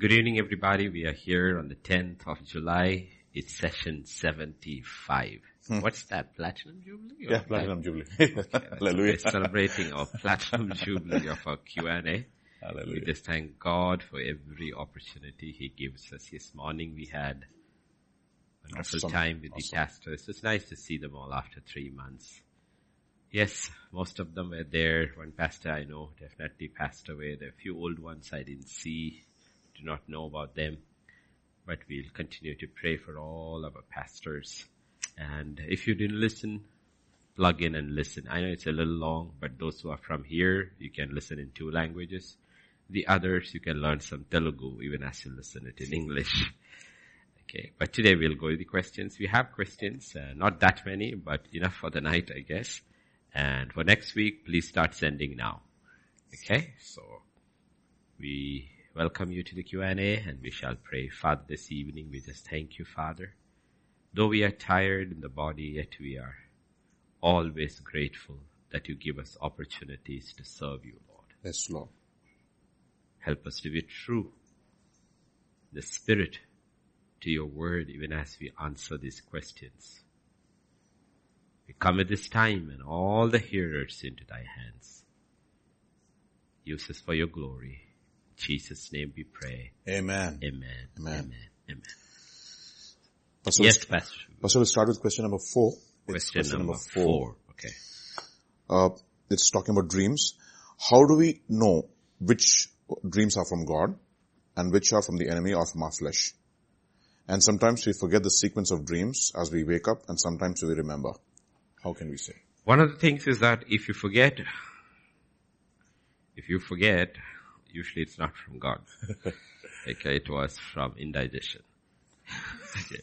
Good evening, everybody. We are here on the 10th of July. It's session 75. Hmm. What's that? Platinum Jubilee? Yeah, Platinum Jubilee. Hallelujah. Hallelujah. We're celebrating our Platinum Jubilee of our Q&A. Hallelujah. We just thank God for every opportunity He gives us. This morning we had a wonderful Awesome. time with the Awesome. pastors. It's nice to see them all after three months. Yes, most of them were there. One pastor I know definitely passed away. There are a few old ones I didn't see, do not know about them. But we'll continue to pray for all our pastors. And if you didn't listen, plug in and listen. I know it's a little long, but those who are from here, you can listen in two languages. The others, you can learn some Telugu even as you listen it in English. Okay, but today we'll go with the questions. We have questions, uh, not that many, but enough for the night, I guess. And for next week, please start sending now. Okay, so we welcome you to the Q&A and we shall pray. Father, this evening we just thank you, Father. Though we are tired in the body, yet we are always grateful that you give us opportunities to serve you, Lord. Yes, Lord. Help us to be true, the spirit to your word even as we answer these questions. We come at this time and all the hearers into thy hands. Use us for your glory. In Jesus' name we pray. Amen. Amen. Amen. Amen. Amen. Pastor, Yes, Pastor. Pastor, we'll start with question number four. It's Question, number, four. Okay. Uh, it's talking about dreams. How do we know which dreams are from God and which are from the enemy or from our flesh? And sometimes we forget the sequence of dreams as we wake up and sometimes we remember. How can we say? One of the things is that if you forget, if you forget, usually it's not from God. okay, it was from indigestion. okay.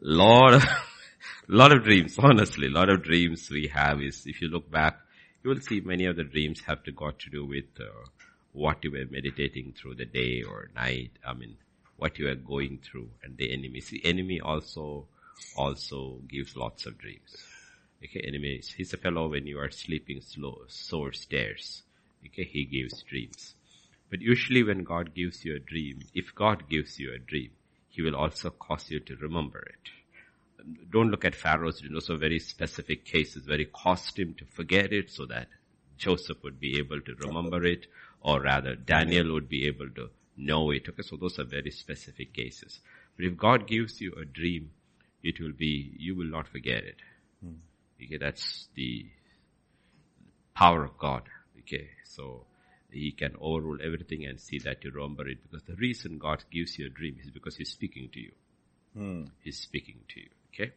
Lot of, lot of dreams, honestly, lot of dreams we have is, if you look back, you will see many of the dreams have to got to do with uh, what you were meditating through the day or night. I mean, what you are going through and the enemy. See, enemy also, also gives lots of dreams. Okay, anyways, he's a fellow when you are sleeping slow, sore stairs. Okay, he gives dreams. But usually when God gives you a dream, if God gives you a dream, he will also cause you to remember it. Don't look at Pharaoh's dream. Those are very specific cases where he caused him to forget it so that Joseph would be able to remember it, or rather Daniel would be able to know it. Okay, so those are very specific cases. But if God gives you a dream, it will be, you will not forget it. Hmm. Okay, that's the power of God. Okay, so He can overrule everything and see that you remember it because the reason God gives you a dream is because He's speaking to you. He's speaking to you. Okay,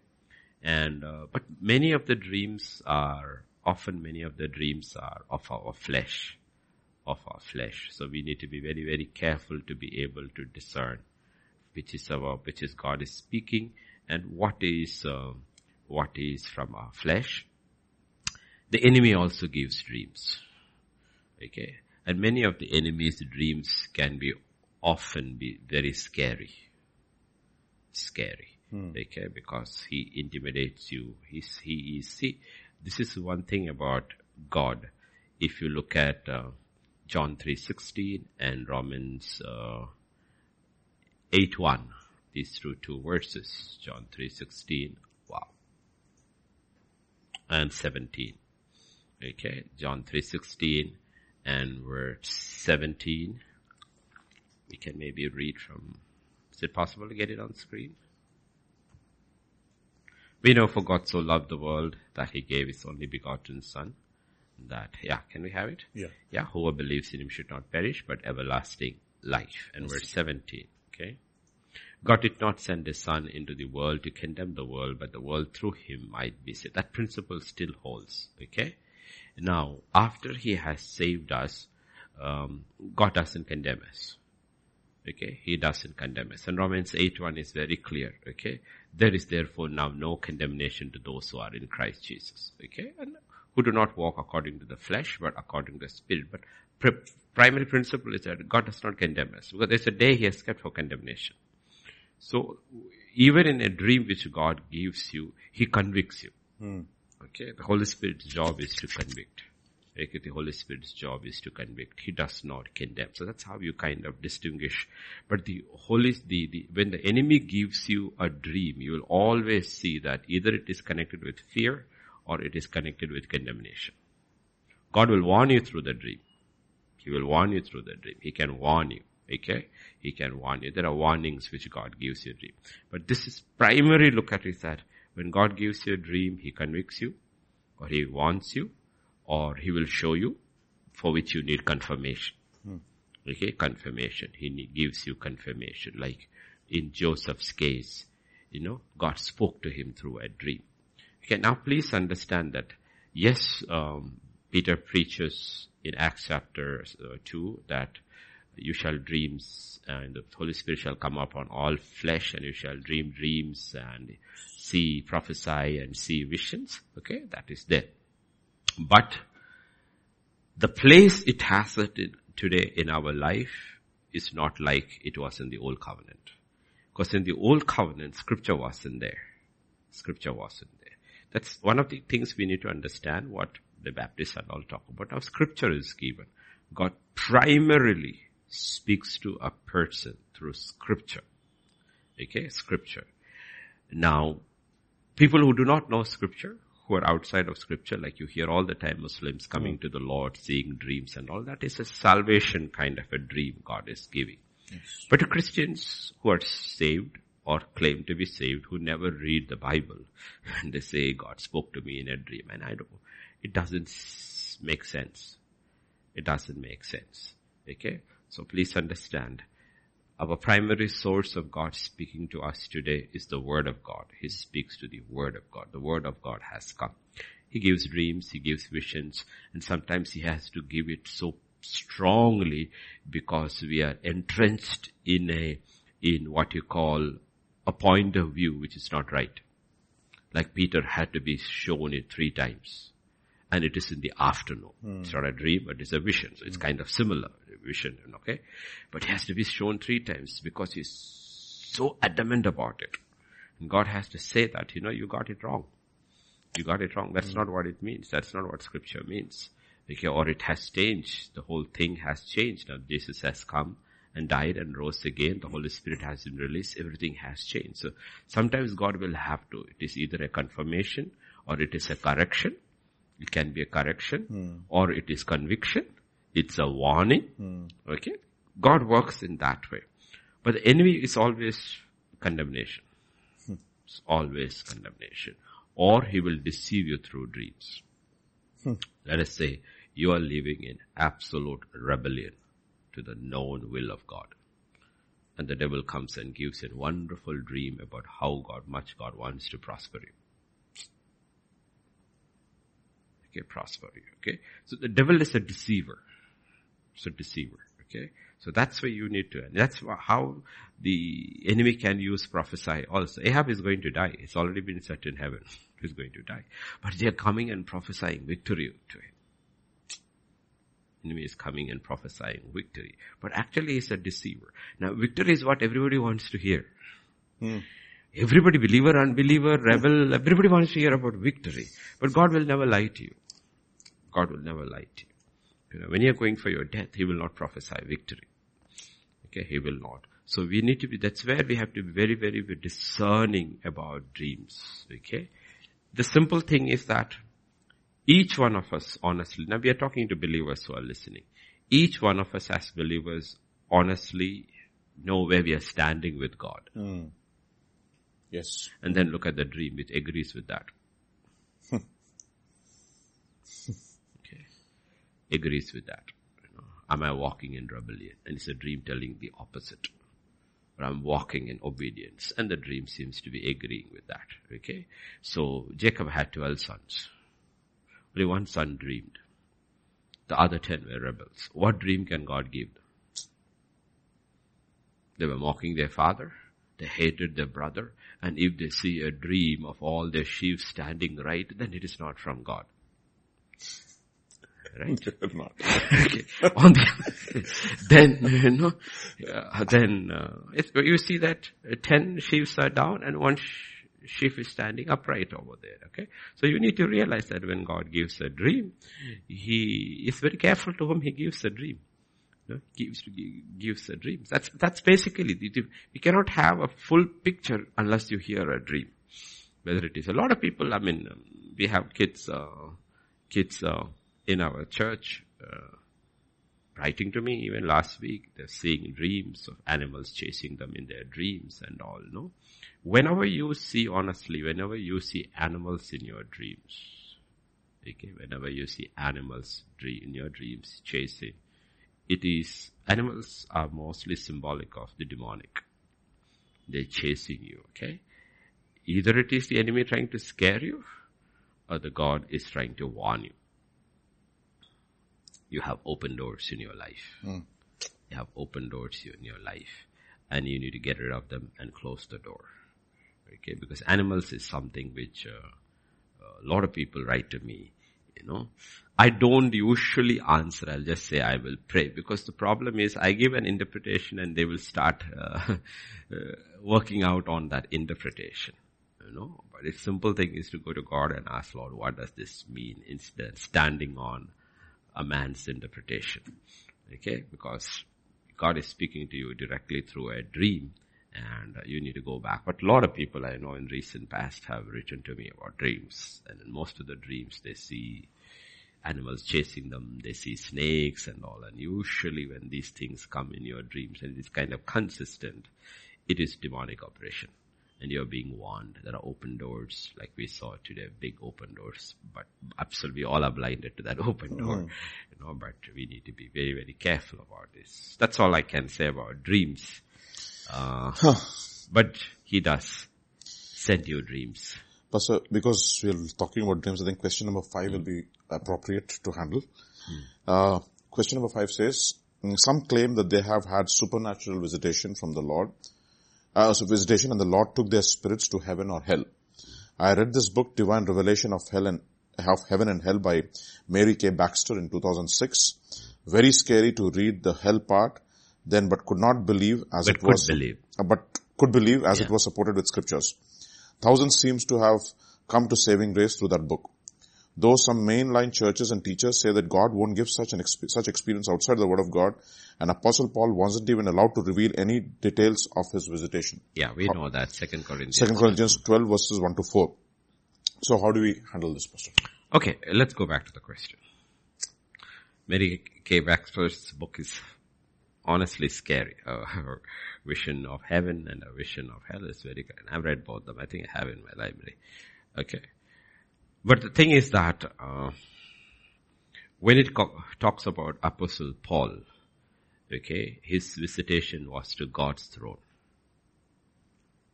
and uh, but many of the dreams are often many of the dreams are of our flesh, of our flesh. So we need to be very very careful to be able to discern which is our which is God is speaking and what is uh, what is from our flesh. The enemy also gives dreams. Okay. And many of the enemy's dreams can be often be very scary. Scary. Okay, because he intimidates you. He's, he is, see, this is one thing about God. If you look at, uh, John 3.16 and Romans, uh, 8.1, these two, two verses, John 3.16, wow. And 17. Okay, John 3.16 and verse 17. We can maybe read from, is it possible to get it on screen? We know for God so loved the world that he gave his only begotten son. That, yeah, can we have it? Yeah. Yeah, whoever believes in him should not perish, but everlasting life. And verse 17, okay? God did not send his son into the world to condemn the world, but the world through him might be saved. That principle still holds, okay? Now, after he has saved us, um, God doesn't condemn us. Okay, he doesn't condemn us. And Romans 8 1 is very clear. Okay, there is therefore now no condemnation to those who are in Christ Jesus. Okay, and who do not walk according to the flesh, but according to the spirit. But pr- primary principle is that God does not condemn us because there's a day he has kept for condemnation. So even in a dream which God gives you, he convicts you. Okay, the Holy Spirit's job is to convict. Okay, the Holy Spirit's job is to convict. He does not condemn. So that's how you kind of distinguish. But the Holy, the, the, when the enemy gives you a dream, you will always see that either it is connected with fear or it is connected with condemnation. God will warn you through the dream. He will warn you through the dream. He can warn you. Okay? He can warn you. There are warnings which God gives you a dream. But this is primary look at is that when God gives you a dream, He convicts you, or He warns you, or He will show you, for which you need confirmation. Hmm. Okay, confirmation. He gives you confirmation. Like in Joseph's case, you know, God spoke to him through a dream. Okay, now please understand that, yes, um, Peter preaches in Acts chapter uh, 2 that you shall dreams and the Holy Spirit shall come upon all flesh and you shall dream dreams and see, prophesy and see visions. Okay, that is there. But the place it has it today in our life is not like it was in the old covenant. Because in the old covenant, scripture wasn't there. Scripture wasn't there. That's one of the things we need to understand what the Baptists and all talk about. Now scripture is given. God primarily speaks to a person through scripture. Okay, scripture. Now, people who do not know scripture, who are outside of scripture, like you hear all the time Muslims coming mm. to the Lord, seeing dreams and all that is a salvation kind of a dream God is giving. Yes. But to Christians who are saved or claim to be saved, who never read the Bible, and they say God spoke to me in a dream, and I don't, it doesn't make sense. It doesn't make sense. Okay? So please understand, our primary source of God speaking to us today is the Word of God. He speaks to the Word of God. The Word of God has come. He gives dreams, He gives visions, and sometimes He has to give it so strongly because we are entrenched in a, in what you call a point of view which is not right. Like Peter had to be shown it three times and it is in the afternoon. Mm. It's not a dream, but it's a vision. So it's mm. kind of similar vision, okay? But he has to be shown three times because he's so adamant about it. And God has to say that, you know, you got it wrong. You got it wrong. That's mm. not what it means. That's not what scripture means. Okay, or it has changed. The whole thing has changed. Now Jesus has come and died and rose again. The Holy Spirit has been released. Everything has changed. So sometimes God will have to. It is either a confirmation or it is a correction it can be a correction mm. or it is conviction. It's a warning. Mm. Okay. God works in that way. But the enemy is always condemnation. Mm. It's always condemnation. Or he will deceive you through dreams. Hmm. Let us say you are living in absolute rebellion to the known will of God. And the devil comes and gives a wonderful dream about how God, much God wants to prosper you. okay, prosper you, okay? So the devil is a deceiver. It's a deceiver, okay? So that's where you need to, that's how the enemy can use prophesy also. Ahab is going to die. It's already been set in heaven. He's going to die. But they are coming and prophesying victory to him. Enemy is coming and prophesying victory. But actually he's a deceiver. Now victory is what everybody wants to hear. Hmm. Everybody, believer, unbeliever, rebel, everybody wants to hear about victory. But God will never lie to you. God will never lie to you. You know, when you're going for your death, He will not prophesy victory. Okay, He will not. So we need to be, that's where we have to be very, very, very discerning about dreams. Okay? The simple thing is that each one of us, honestly, now we are talking to believers who are listening. Each one of us as believers, honestly, know where we are standing with God. Mm. Yes. And then look at the dream which agrees with that. Agrees with that. You know, am I walking in rebellion? And it's a dream telling the opposite. But I'm walking in obedience. And the dream seems to be agreeing with that. Okay? So Jacob had 12 sons. Only one son dreamed. The other 10 were rebels. What dream can God give them? They were mocking their father. They hated their brother. And if they see a dream of all their sheep standing right, then it is not from God right? Okay. On the, then, you know, uh, then, uh, you see that 10 sheaves are down and one sh- sheep is standing upright over there. Okay. So you need to realize that when God gives a dream, He is very careful to whom He gives a dream. You know, gives gives a dream. That's that's basically the, you cannot have a full picture unless you hear a dream. Whether it is a lot of people. I mean, um, we have kids, uh, kids uh, in our church. Uh, writing to me even last week. They're seeing dreams of animals chasing them in their dreams and all, no? Whenever you see, honestly, whenever you see animals in your dreams, okay, whenever you see animals in your dreams chasing, it is, animals are mostly symbolic of the demonic. They're chasing you, okay? Either it is the enemy trying to scare you, or the God is trying to warn you you have open doors in your life. Mm. You have open doors in your life and you need to get rid of them and close the door. Okay, because animals is something which uh, a lot of people write to me, you know. I don't usually answer, I'll just say I will pray because the problem is I give an interpretation and they will start uh, uh, working out on that interpretation. You know, but the simple thing is to go to God and ask Lord, what does this mean instead standing on a man's interpretation. Okay, because God is speaking to you directly through a dream and you need to go back. But a lot of people I know in recent past have written to me about dreams and in most of the dreams they see animals chasing them, they see snakes and all and usually when these things come in your dreams and it's kind of consistent, it is demonic operation and you're being warned. There are open doors, like we saw today, big open doors, but absolutely all are blinded to that open door, mm. you know, but we need to be very, very careful about this. That's all I can say about dreams. Uh, huh. but he does send you dreams. Pastor, because we're talking about dreams, I think question number five mm. will be appropriate to handle. Mm. Uh, question number five says, some claim that they have had supernatural visitation from the Lord uh, so visitation and the Lord took their spirits to heaven or hell. I read this book, Divine Revelation of Hell and of Heaven and Hell by Mary K. Baxter in 2006. Very scary to read the hell part, then but could not believe as but it was, believe. Uh, but could believe as yeah. it was supported with scriptures. Thousands seems to have come to saving grace through that book. Though some mainline churches and teachers say that God won't give such an exp- such experience outside the Word of God, and Apostle Paul wasn't even allowed to reveal any details of his visitation. Yeah, we know that. Second Corinthians. Second Corinthians 12 verses 1 to 4. So how do we handle this, Pastor? Okay, let's go back to the question. Mary K. Baxter's book is honestly scary. Uh, her vision of heaven and a vision of hell is very good. I've read both of them. I think I have in my library. Okay. But the thing is that uh, when it co- talks about Apostle Paul, okay, his visitation was to God's throne.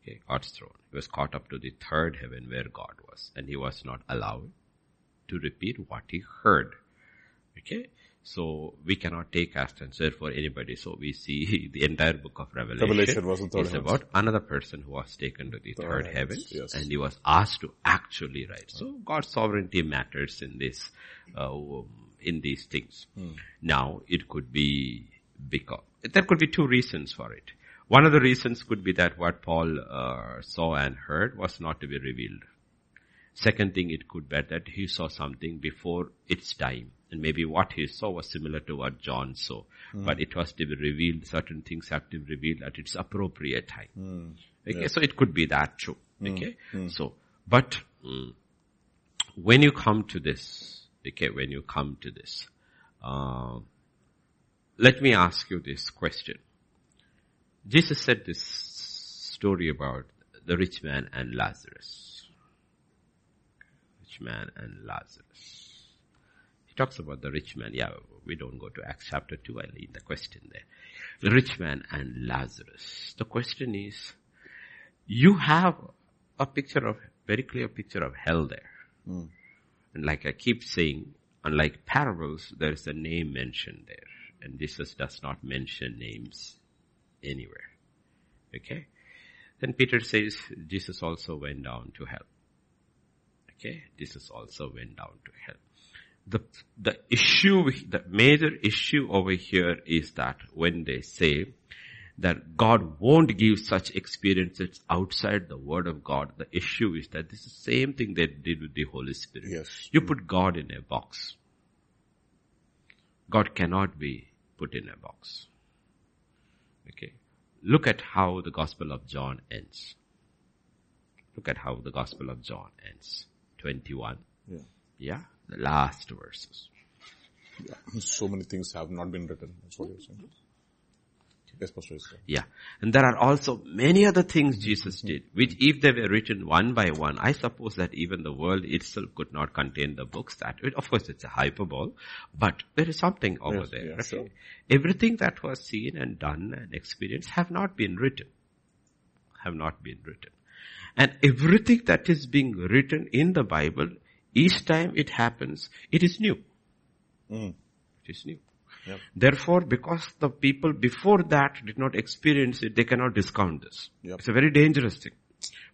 Okay, God's throne. He was caught up to the third heaven where God was, and he was not allowed to repeat what he heard. Okay, so we cannot take as sincere for anybody. So we see the entire book of Revelation, Revelation wasn't is about another person who was taken to the third, third heaven yes. and he was asked to actually write. So God's sovereignty matters in this, uh, in these things. Hmm. Now it could be because, there could be two reasons for it. One of the reasons could be that what Paul uh, saw and heard was not to be revealed. Second thing, it could be that he saw something before its time and maybe what he saw was similar to what John saw. Mm. But it was to be revealed, certain things have to be revealed at its appropriate time. Mm. Okay, so it could be that too. Hmm. Okay, mm. so, but mm, when you come to this, okay, when you come to this, uh, let me ask you this question. Jesus said this story about the rich man and Lazarus. Rich man and Lazarus. He talks about the rich man. Yeah, we don't go to Acts chapter 2. I'll leave the question there. The rich man and Lazarus. The question is, you have a picture of, very clear picture of hell there. Mm. And like I keep saying, unlike parables, there is a name mentioned there. And Jesus does not mention names anywhere. Okay? Then Peter says, Jesus also went down to hell. Okay? Jesus also went down to hell the, the issue, the major issue over here is that when they say that God won't give such experiences outside the Word of God. The issue is that this is the same thing they did with the Holy Spirit. Yes. You put God in a box. God cannot be put in a box. Okay. Look at how the Gospel of John ends. Look at how the Gospel of John ends. 21. Yeah. Yeah. The last verses. yeah. So many things have not been written. That's what you're saying. Yes, Pastor. Yes, sir. Yeah. And there are also many other things Jesus did, which if they were written one by one, I suppose that even the world itself could not contain the books that, of course it's a hyperbole, but there is something over Yes, there. okay? sure. Everything that was seen and done and experienced have not been written. Have not been written. And everything that is being written in the Bible, each time it happens, it is new. Mm. It is new. Yep. Therefore, because the people before that did not experience it, they cannot discount this. Yep. It's a very dangerous thing.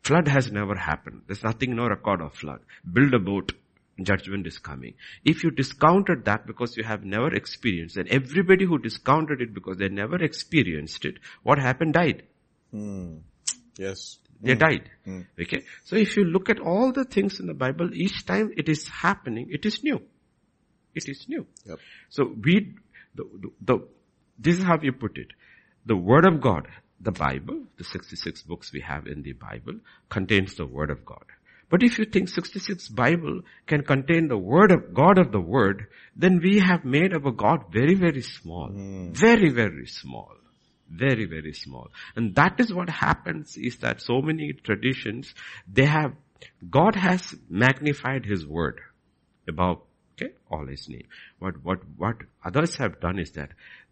Flood has never happened. There's nothing, no record of flood. Build a boat. Judgment is coming. If you discounted that because you have never experienced it, everybody who discounted it because they never experienced it, what happened died. Mm. Yes. They died. Okay. So if you look at all the things in the Bible, each time it is happening, it is new. It is new. Yep. So we, the, the, this is how you put it. The Word of God, the Bible, the 66 books we have in the Bible, contains the Word of God. But if you think 66 Bible can contain the Word of God of the Word, then we have made our God very, very small. Hmm. Very, very small. Very, very small. And that is what happens is that so many traditions, they have, God has magnified His Word above Okay, all his name. What, what, what others have done is that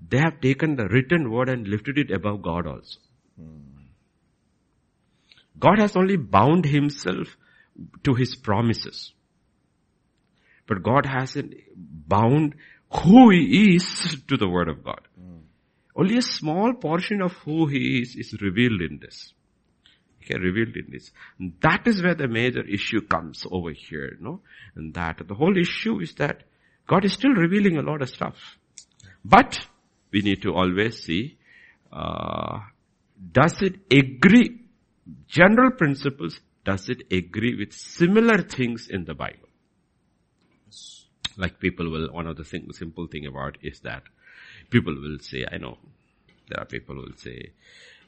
they have taken the written word and lifted it above God also. Hmm. God has only bound himself to his promises. But God hasn't bound who he is to the word of God. Hmm. Only a small portion of who he is is revealed in this. Okay, revealed in this. That is where the major issue comes over here, no? And that the whole issue is that God is still revealing a lot of stuff. But we need to always see, uh, does it agree, general principles, does it agree with similar things in the Bible? Like people will, one of the thing, simple thing about is that people will say, I know, there are people who will say,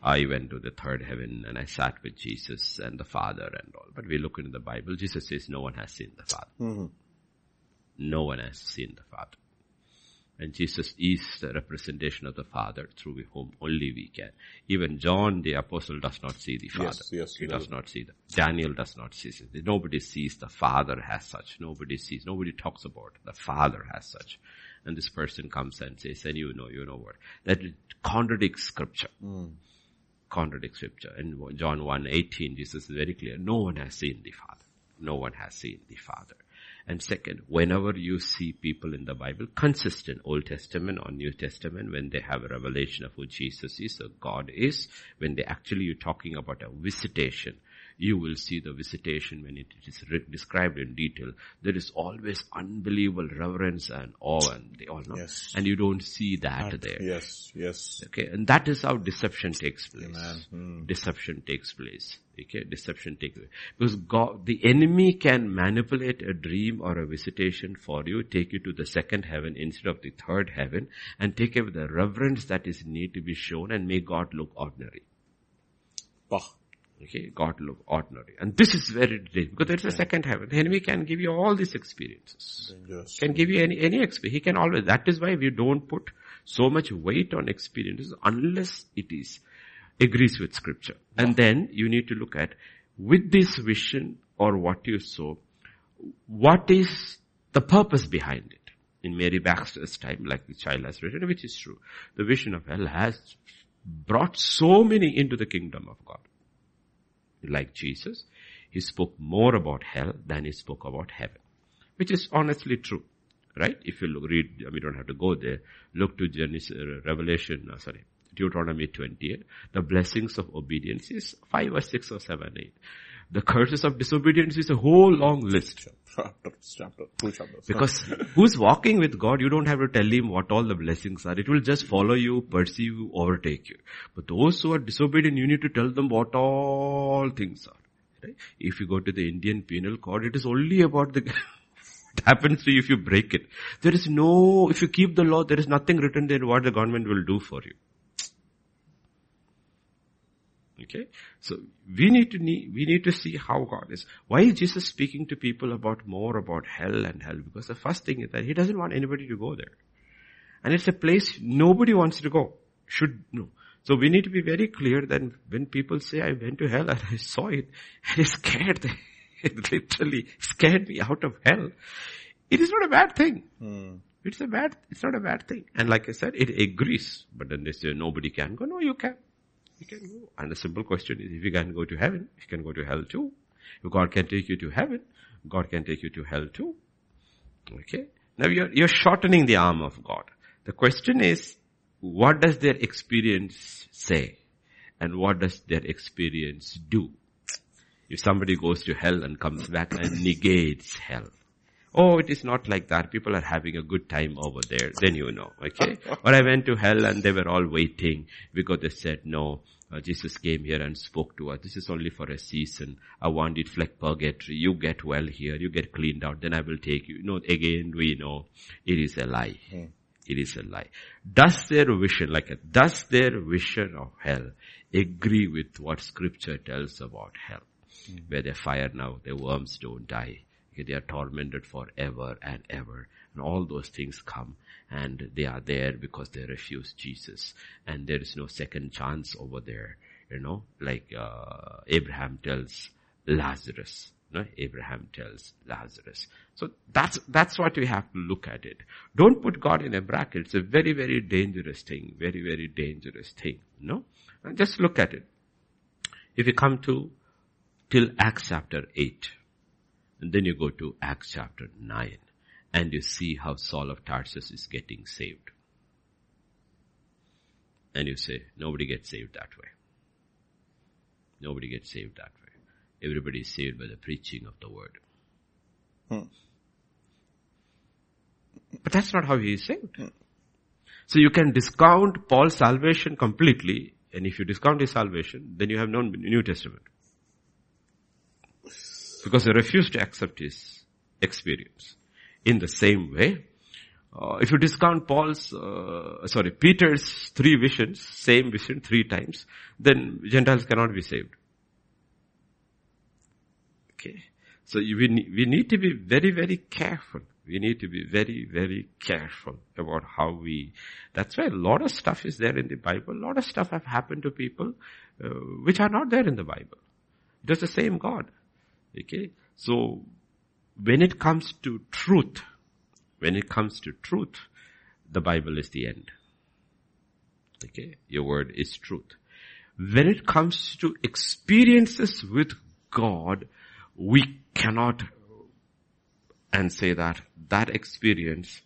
I went to the third heaven and I sat with Jesus and the Father and all. But we look into the Bible, Jesus says no one has seen the Father. Mm-hmm. No one has seen the Father. And Jesus is the representation of the Father through whom only we can. Even John the apostle does not see the Father. Yes, yes, he he does doesn't. see the, Daniel does not see it. Nobody sees the Father as such. Nobody sees, nobody talks about the Father as such. And this person comes and says, and you know, you know what? That contradicts scripture mm. Contradicts scripture. In John 1, 18, Jesus is very clear. No one has seen the Father. No one has seen the Father. And second, whenever you see people in the Bible, consistent Old Testament or New Testament, when they have a revelation of who Jesus is or God is, when they actually you're talking about a visitation, you will see the visitation when it is re- described in detail. There is always unbelievable reverence and awe and they all know. Yes. And you don't see that there. Yes. Yes. Okay, and that is how deception takes place. Hmm. Deception takes place. Okay, deception takes place. Because God, the enemy can manipulate a dream or a visitation for you, take you to the second heaven instead of the third heaven, and take away the reverence that is need to be shown and make God look ordinary. Bah. Okay, God look ordinary. And this is very dangerous because there's a second heaven. The enemy can give you all these experiences Dangerous. can give you any, any experience. He can always, that is why we don't put so much weight on experiences unless it is, agrees with scripture. And then you need to look at, with this vision or what you saw, what is the purpose behind it? In Mary Baxter's time, like the child has written, which is true. The vision of hell has brought so many into the kingdom of God. Like Jesus, he spoke more about hell than he spoke about heaven which is honestly true, right? If you look, read, we don't have to go there. Look to Genesis, uh, Revelation, uh, sorry, Deuteronomy 28. The blessings of obedience is 5 or 6 or 7, 8. The curses of disobedience is a whole long list. Chapter, chapter, two chapters. Because who's walking with God, you don't have to tell him what all the blessings are. It will just follow you, pursue you, overtake you. But those who are disobedient, you need to tell them what all things are. Right? If you go to the Indian Penal Code, it is only about the what happens to you if you break it. There is no, if you keep the law, there is nothing written there what the government will do for you. Okay? So we need to need, we need to see how God is. Why is Jesus speaking to people about more about hell and hell? Because the first thing is that he doesn't want anybody to go there. And it's a place nobody wants to go. Should know. So we need to be very clear that when people say I went to hell and I saw it, and it scared them. It literally scared me out of hell. It is not a bad thing. Hmm. It's a bad, it's not a bad thing. And like I said, it agrees. But then they say nobody can go. No, you can. You can go. And the simple question is if you can go to heaven, you can go to hell too. If God can take you to heaven, God can take you to hell too. Okay? Now you're, you're shortening the arm of God. The question is, what does their experience say? And what does their experience do? If somebody goes to hell and comes back and negates hell. Oh, it is not like that. People are having a good time over there. Then you know, okay? or I went to hell and they were all waiting because they said, no, uh, Jesus came here and spoke to us. This is only for a season. I want it like purgatory. You get well here. You get cleaned out. Then I will take you. You know, again, we know it is a lie. It is a lie. Does their vision, like a, does their vision of hell agree with what scripture tells about hell? Where they fire now, the worms don't die. Okay, they are tormented forever and ever. And all those things come and they are there because they refuse Jesus. And there is no second chance over there. You know, like, uh, Abraham tells Lazarus. No, Abraham tells Lazarus. So that's, that's what we have to look at it. Don't put God in a bracket. It's a very, very dangerous thing. Very, very dangerous thing. No? And just look at it. If you come to till Acts chapter 8, and then you go to Acts chapter 9, and you see how Saul of Tarsus is getting saved. And you say, nobody gets saved that way. Nobody gets saved that way. Everybody is saved by the preaching of the word. Hmm. But that's not how he is saved. So you can discount Paul's salvation completely, and if you discount his salvation, then you have no New Testament. Because they refuse to accept his experience. In the same way, uh, if you discount Paul's, uh, sorry, Peter's three visions, same vision three times, then Gentiles cannot be saved. Okay. So we, need, we need to be very, very careful. We need to be very, very careful about how we, that's why a lot of stuff is there in the Bible. A lot of stuff have happened to people, uh, which are not there in the Bible. It is the same God. Okay. So when it comes to truth, when it comes to truth, the Bible is the end. Okay. Your word is truth. When it comes to experiences with God, we cannot and say that that experience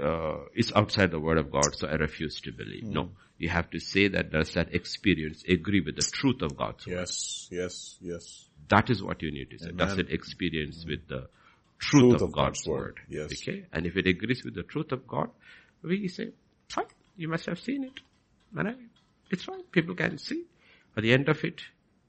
uh, is outside the word of God, so I refuse to believe. No, you have to say that does that experience agree with the truth of God's word? Yes, yes, yes. That is what you need to say. Does it experience mm-hmm. with the truth, Truth of, of God's, God's word. word? Yes. Okay, and if it agrees with the truth of God, we say, fine, you must have seen it. And I, it's fine. People can see. At the end of it,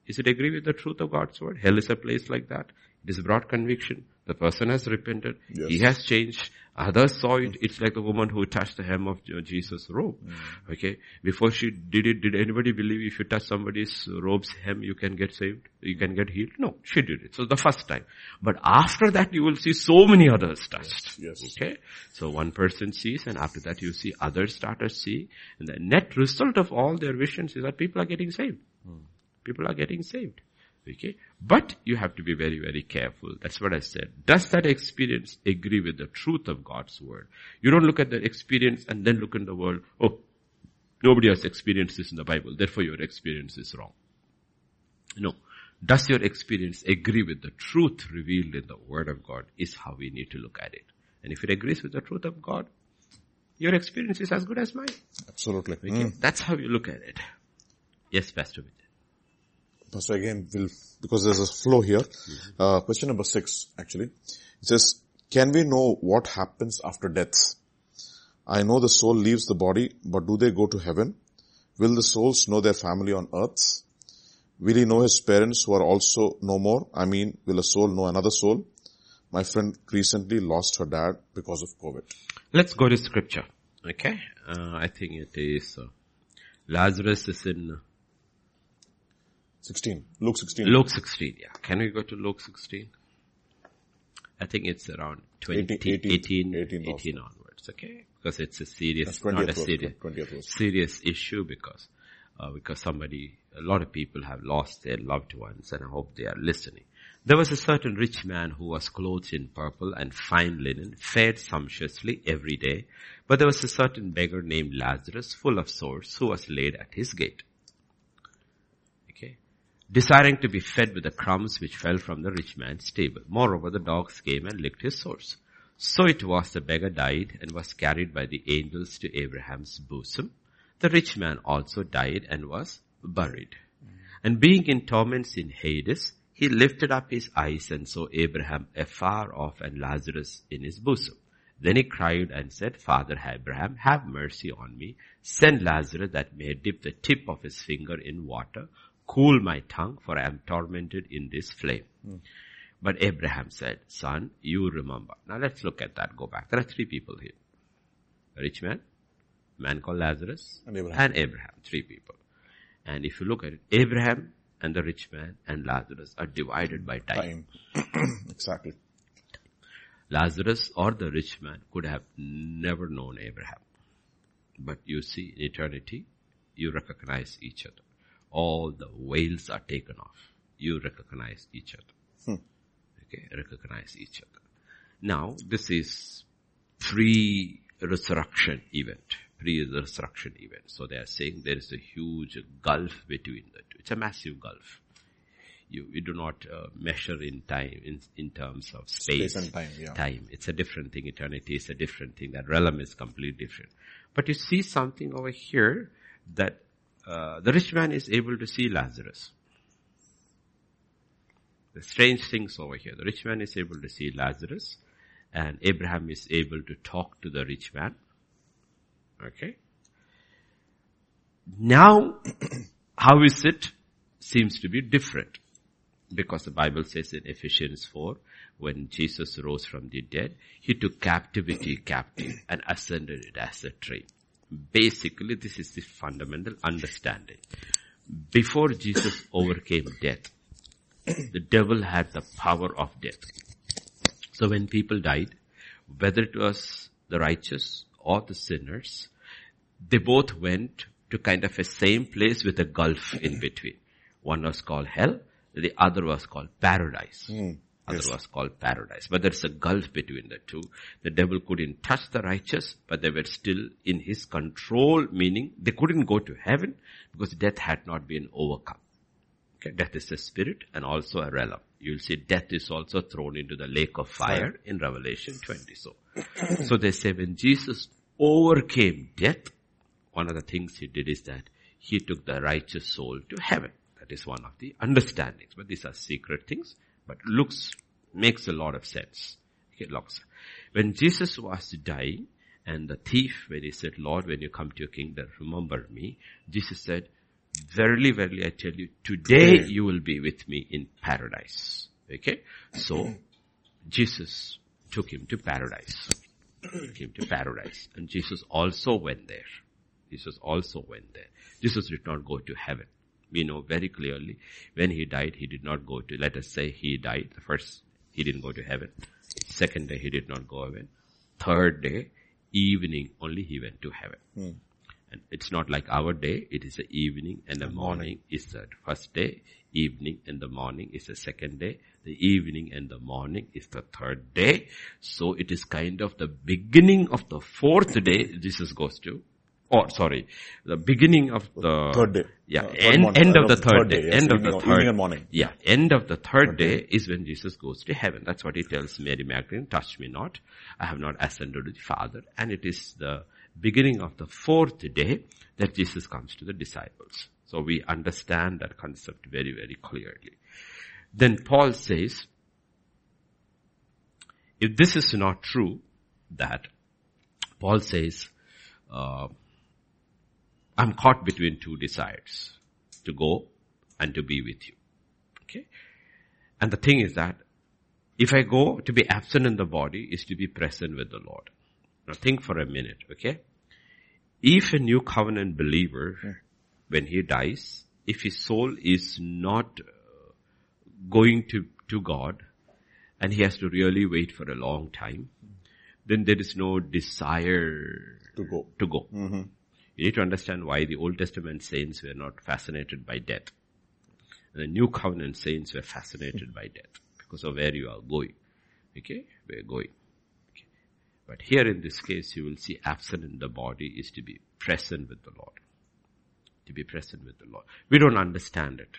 is it agree with the truth of God's word? Hell is a place like that. It is brought conviction. The person has repented. Yes. He has changed. Others saw it. It's like the woman who touched the hem of Jesus' robe. Mm. Okay. Before she did it, did anybody believe if you touch somebody's robe's hem, you can get saved? You can get healed? No. She did it. So the first time. But after that, you will see so many others touched. Yes, yes. Okay. So one person sees and after that you see others start to see. And the net result of all their visions is that people are getting saved. Hmm. People are getting saved. Okay. But you have to be very, very careful. That's what I said. Does that experience agree with the truth of God's word? You don't look at the experience and then look in the world. Oh, nobody has experienced this in the Bible. Therefore your experience is wrong. No. Does your experience agree with the truth revealed in the word of God is how we need to look at it. And if it agrees with the truth of God, your experience is as good as mine. Absolutely. Okay? Mm. That's how you look at it. Yes, Pastor Vijay. Pastor, again, will because there's a flow here. Uh, question number six, actually. It says, can we know what happens after death? I know the soul leaves the body, but do they go to heaven? Will the souls know their family on earth? Will he know his parents who are also no more? I mean, will a soul know another soul? My friend recently lost her dad because of COVID. Let's go to scripture. Okay. Uh, I think it is, uh, Lazarus is in 16. Luke 16. Luke 16. Yeah. Can we go to Luke 16? I think it's around 20, 18, 18, 18, 18 18 onwards. Okay. Because it's a serious, not a serious, serious issue because, uh, because somebody, a lot of people have lost their loved ones and I hope they are listening. There was a certain rich man who was clothed in purple and fine linen, fed sumptuously every day, but there was a certain beggar named Lazarus, full of sores, who was laid at his gate. Desiring to be fed with the crumbs which fell from the rich man's table. Moreover, the dogs came and licked his sores. So it was the beggar died and was carried by the angels to Abraham's bosom. The rich man also died and was buried. And being in torments in Hades, he lifted up his eyes and saw Abraham afar off and Lazarus in his bosom. Then he cried and said, Father Abraham, have mercy on me. Send Lazarus that may dip the tip of his finger in water, cool my tongue, for I am tormented in this flame. But Abraham said, son, you remember. Now let's look at that. Go back. There are three people here. A rich man, a man called Lazarus, And Abraham. and Abraham. Three people. And if you look at it, Abraham and the rich man and Lazarus are divided by time. Time. exactly. Lazarus or the rich man could have never known Abraham. But you see, in eternity, you recognize each other. All the veils are taken off. You recognize each other. Okay, recognize each other. Now, this is pre-resurrection event. Pre-resurrection event. So they are saying there is a huge gulf between the two. It's a massive gulf. You, you do not uh, measure in time, in, in terms of space. Space and time, yeah. Time. It's a different thing. Eternity is a different thing. That realm is completely different. But you see something over here that uh, the rich man is able to see Lazarus. The strange things over here. The rich man is able to see Lazarus and Abraham is able to talk to the rich man. Okay. Now, how is it? Seems to be different. Because the Bible says in Ephesians 4, when Jesus rose from the dead, he took captivity captive and ascended it as a tree. Basically, this is the fundamental understanding. Before Jesus overcame death, the devil had the power of death. So when people died, whether it was the righteous or the sinners, they both went to kind of a same place with a gulf in between. One was called hell, the other was called paradise. Hmm. Other was called paradise. But there's a gulf between the two. The devil couldn't touch the righteous, but they were still in his control, meaning they couldn't go to heaven because death had not been overcome. Okay, death is a spirit and also a realm. You'll see death is also thrown into the lake of fire in Revelation 20. So, so they say when Jesus overcame death, one of the things he did is that he took the righteous soul to heaven. That is one of the understandings. But these are secret things, but looks, makes a lot of sense. Okay, looks. When Jesus was dying, and the thief, when he said, Lord, when you come to your kingdom, remember me, Jesus said, Verily, verily, I tell you, today you will be with me in paradise. Okay? So, Jesus took him to paradise. Took him to paradise. And Jesus also went there. Jesus also went there. Jesus did not go to heaven. We know very clearly when he died, he did not go to, let us say he died. The first, he didn't go to heaven. Second day, he did not go heaven. Third day, evening, only he went to heaven. Hmm. And it's not like our day, it is the evening and the morning is the first day, evening and the morning is the second day, the evening and the morning is the third day. So it is kind of the beginning of the fourth day Jesus goes to, or sorry, the beginning of the Third day. Yeah, Uh, end, morning, end of the third day, end of the third, morning. yeah, end of the third day is when Jesus goes to heaven. That's what he tells Mary Magdalene, touch me not. I have not ascended to the Father. And it is the beginning of the fourth day that Jesus comes to the disciples. So we understand that concept very, very clearly. Then Paul says, if this is not true, that Paul says, uh, I'm caught between two desires, to go and to be with you. Okay? And the thing is that if I go to be absent in the body is to be present with the Lord. Now think for a minute, okay? If a new covenant believer, when he dies, if his soul is not uh, going to, to God, and he has to really wait for a long time, then there is no desire To go. To go. You need to understand why the Old Testament saints were not fascinated by death. And the New Covenant saints were fascinated by death because of where you are going. Okay? We're going. Okay. But here in this case, you will see absent in the body is to be present with the Lord. To be present with the Lord. We don't understand it.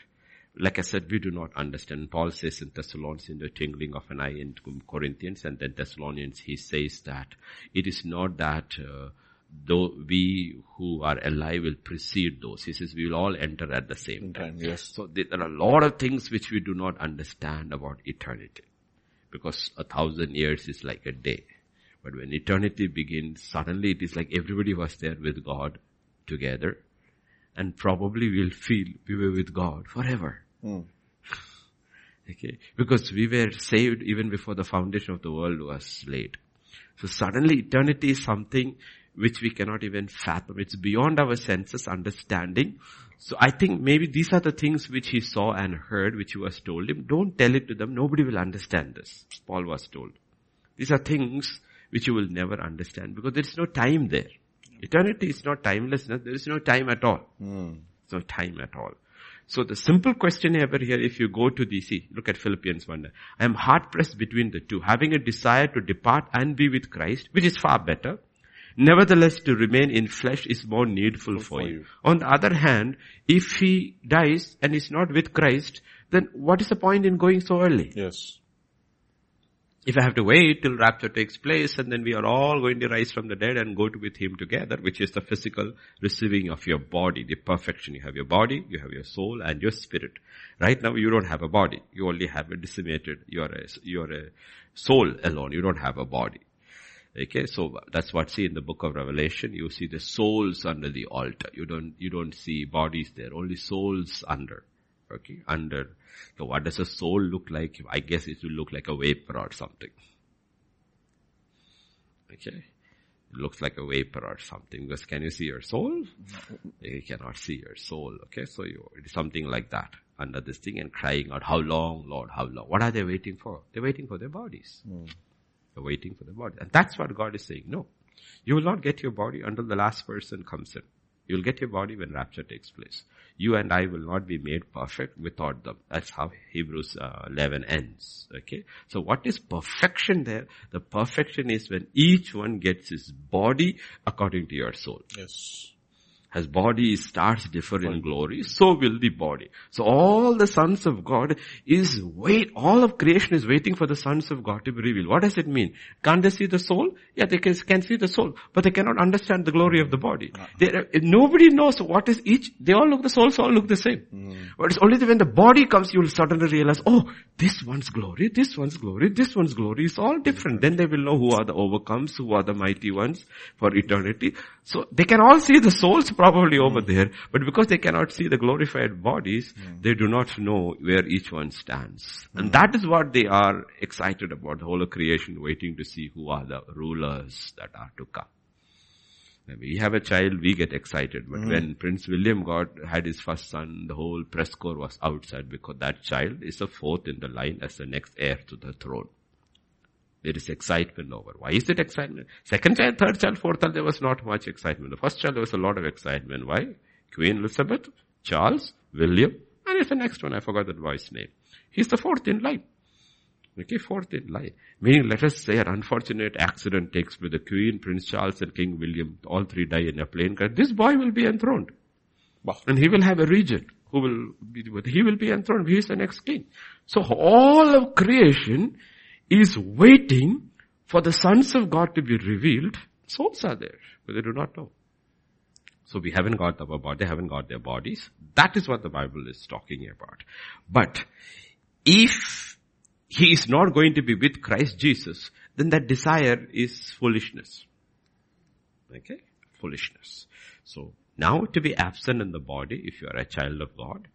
Like I said, we do not understand. Paul says in Thessalonians, in the tingling of an eye in Corinthians and then Thessalonians, he says that it is not that uh, though we who are alive will precede those. He says we will all enter at the same time. Yes. So there are a lot of things which we do not understand about eternity. Because a thousand years is like a day. But when eternity begins, suddenly it is like everybody was there with God together. And probably we'll feel we were with God forever. Hmm. Okay. Because we were saved even before the foundation of the world was laid. So suddenly eternity is something which we cannot even fathom. It's beyond our senses understanding. So I think maybe these are the things which he saw and heard, which he was told him. Don't tell it to them. Nobody will understand this. Paul was told. These are things which you will never understand because there is no time there. Eternity is not timelessness. There is no time at all. Hmm. There's no time at all. So the simple question ever here, if you go to the, see, look at Philippians 1. I am hard pressed between the two, having a desire to depart and be with Christ, which is far better. Nevertheless, to remain in flesh is more needful for, for you. you. On the other hand, if he dies and is not with Christ, then what is the point in going so early? Yes. If I have to wait till rapture takes place and then we are all going to rise from the dead and go to with him together, which is the physical receiving of your body, the perfection. You have your body, you have your soul and your spirit. Right now you don't have a body. You only have a decimated, you're a, you're a soul alone. You don't have a body. Okay, so that's what see in the book of Revelation. You see the souls under the altar. You don't, you don't see bodies there. Only souls under. Okay, under. So what does a soul look like? I guess it will look like a vapor or something. Okay. It looks like a vapor or something. Because can you see your soul? You cannot see your soul. Okay, so you, it is something like that under this thing and crying out, how long, Lord, how long? What are they waiting for? They're waiting for their bodies. Hmm. They're waiting for the body. And that's what God is saying. No. You will not get your body until the last person comes in. You'll get your body when rapture takes place. You and I will not be made perfect without them. That's how Hebrews uh, 11 ends. Okay. So what is perfection there? The perfection is when each one gets his body according to your soul. Yes. As body starts differ in glory, so will the body. So all the sons of God is wait, all of creation is waiting for the sons of God to be revealed. What does it mean? Can't they see the soul? Yeah, they can, can see the soul, but they cannot understand the glory of the body. They, nobody knows what is each, they all look, the souls all look the same. Mm. But it's only when the body comes, you will suddenly realize, oh, this one's glory, this one's glory, this one's glory is all different. Then they will know who are the overcomes, who are the mighty ones for eternity. So they can all see the souls probably over hmm. there, but because they cannot see the glorified bodies, hmm. they do not know where each one stands. And hmm. that is what they are excited about, the whole of creation waiting to see who are the rulers that are to come. When we have a child, we get excited. But when Prince William got, had his first son, the whole press corps was outside because that child is the fourth in the line as the next heir to the throne. There is excitement over. Why is it excitement? Second child, third child, fourth child, there was not much excitement. The first child, there was a lot of excitement. Why? Queen Elizabeth, Charles, William, and it's the next one. I forgot that boy's name. He's the fourth in line. Okay, fourth in line. Meaning, let us say an unfortunate accident takes with the Queen, Prince Charles, and King William. All three die in a plane crash. This boy will be enthroned. Wow. And he will have a regent who will be, he will be enthroned. He is the next king. So all of creation is waiting for the sons of God to be revealed. Souls are there, but they do not know. So we haven't got our body, they haven't got their bodies. That is what the Bible is talking about. But if he is not going to be with Christ Jesus, then that desire is foolishness. Okay? Foolishness. So now to be absent in the body, if you are a child of God,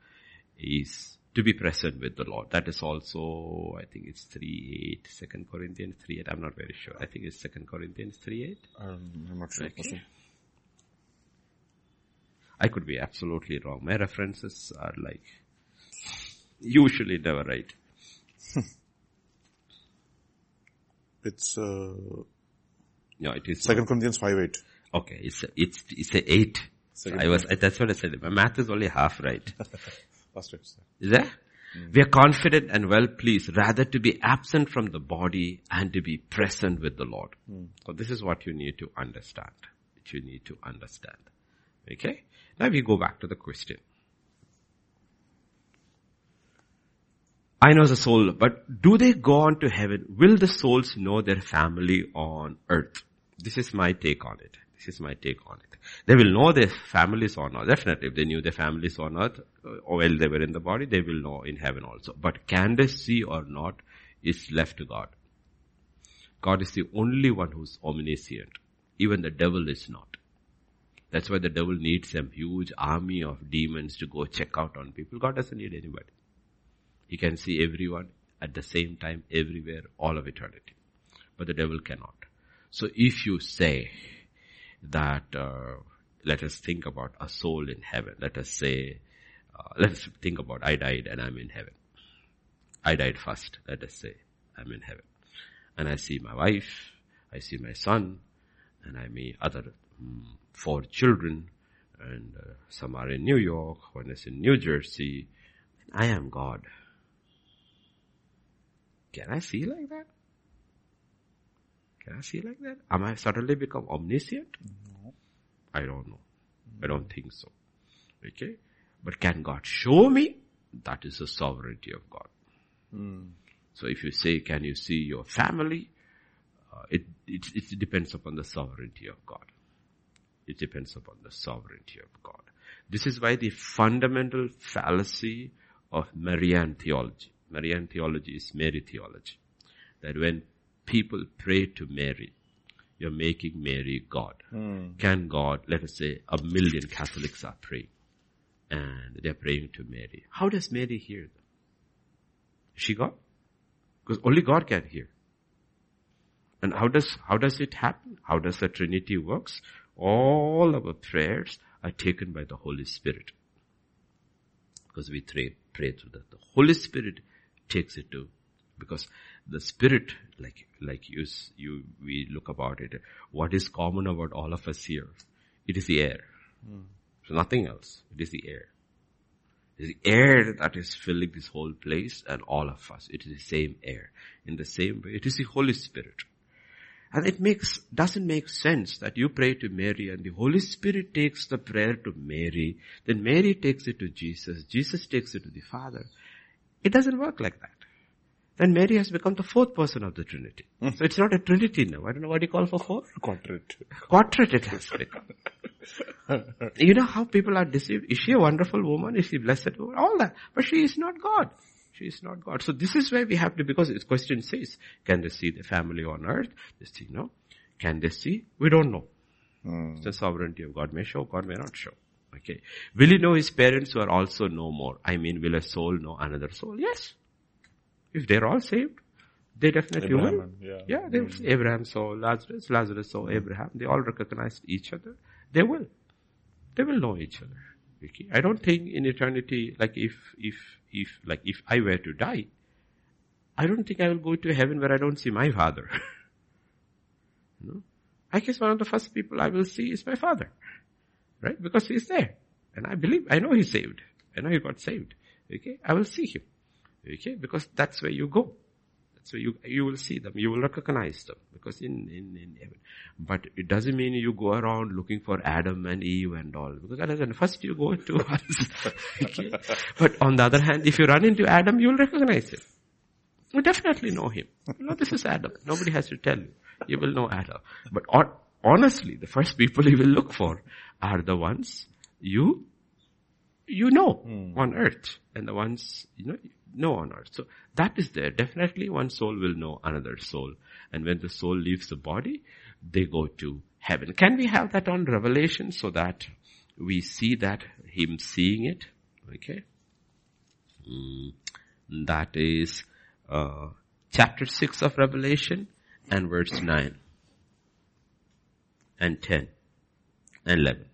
is to be present with the Lord. That is also, I think it's 3 8, 2 Corinthians 3 8. I'm not very sure. I think it's 2 Corinthians 3 8. Um, I'm not sure. Okay. I could be absolutely wrong. My references are like usually never right. It's uh, No, it is. Second Corinthians five eight. Okay, it's a, it's it's a eight. Second I was that's what I said. My math is only half right. Week. Is that? Mm. We are confident and well pleased rather to be absent from the body and to be present with the Lord. Mm. So this is what you need to understand. Which you need to understand. Okay? Now we go back to the question. I know the soul, but do they go on to heaven? Will the souls know their family on earth? This is my take on it. This is my take on it. They will know their families on earth. Definitely, if they knew their families on earth, uh, or while they were in the body, they will know in heaven also. But can they see or not is left to God. God is the only one who's omniscient. Even the devil is not. That's why the devil needs some huge army of demons to go check out on people. God doesn't need anybody. He can see everyone at the same time, everywhere, all of eternity. But the devil cannot. So if you say that, uh, let us think about a soul in heaven. Let us say, uh, let's think about I died and I'm in heaven. I died first. Let us say I'm in heaven. And I see my wife, I see my son, and I meet other mm, four children, and uh, some are in New York, one is in New Jersey. I am God. Can I see like that? Can I see like that? Am I suddenly become omniscient? No. I don't know. I don't think so. Okay? But can God show me? That is the sovereignty of God. So if you say, can you see your family? Uh, it, it, it depends upon the sovereignty of God. It depends upon the sovereignty of God. This is why the fundamental fallacy of Marian theology, Marian theology is Mary theology, that when people pray to Mary, you're making Mary God. Hmm. Can God, let us say a million Catholics are praying and they're praying to Mary. How does Mary hear them? Is she God? Because only God can hear. And how does, how does it happen? How does the Trinity works? All our prayers are taken by the Holy Spirit. Because we pray, pray through that. The Holy Spirit takes it to, because the Spirit, like, like you, you, we look about it, what is common about all of us here? It is the air. Hmm. So nothing else. It is the air. It is the air that is filling this whole place and all of us. It is the same air. In the same way, it is the Holy Spirit. And it makes, doesn't make sense that you pray to Mary and the Holy Spirit takes the prayer to Mary, then Mary takes it to Jesus, Jesus takes it to the Father. It doesn't work like that. Then Mary has become the fourth person of the Trinity. Hmm. So it's not a Trinity now. I don't know what you call for four. Quadrant. Quadrant it has become. you know how people are deceived? Is she a wonderful woman? Is she a blessed woman? All that. But she is not God. She is not God. So this is where we have to, because this question says, can they see the family on earth? This thing, no. Can they see? We don't know. It's the sovereignty of God may show, God may not show. Okay. Will he know his parents who are also no more? I mean, will a soul know another soul? Yes. If they're all saved, they definitely Abraham will. yeah. Yeah, they will. Abraham saw Lazarus, Lazarus saw Abraham. They all recognized each other. They will. They will know each other. Okay. I don't think in eternity, like if, if, if, like if I were to die, I don't think I will go to heaven where I don't see my father. you know? I guess one of the first people I will see is my father. Right? Because he's there. And I believe, I know he's saved. I know he got saved. Okay? I will see him. Okay? Because that's where you go. So you you will see them, you will recognize them because in in in heaven. But it doesn't mean you go around looking for Adam and Eve and all because understand, first you go to us. okay? But on the other hand, if you run into Adam, you will recognize him. You definitely know him. You know this is Adam. Nobody has to tell you. You will know Adam. But hon- honestly, the first people you will look for are the ones you, you know on earth and the ones, you know, know on earth. So that is there. Definitely one soul will know another soul. And when the soul leaves the body, they go to heaven. Can we have that on revelation so that we see that him seeing it? Okay. Mm, that is, uh, chapter 6 of Revelation and verse 9 and 10 and 11.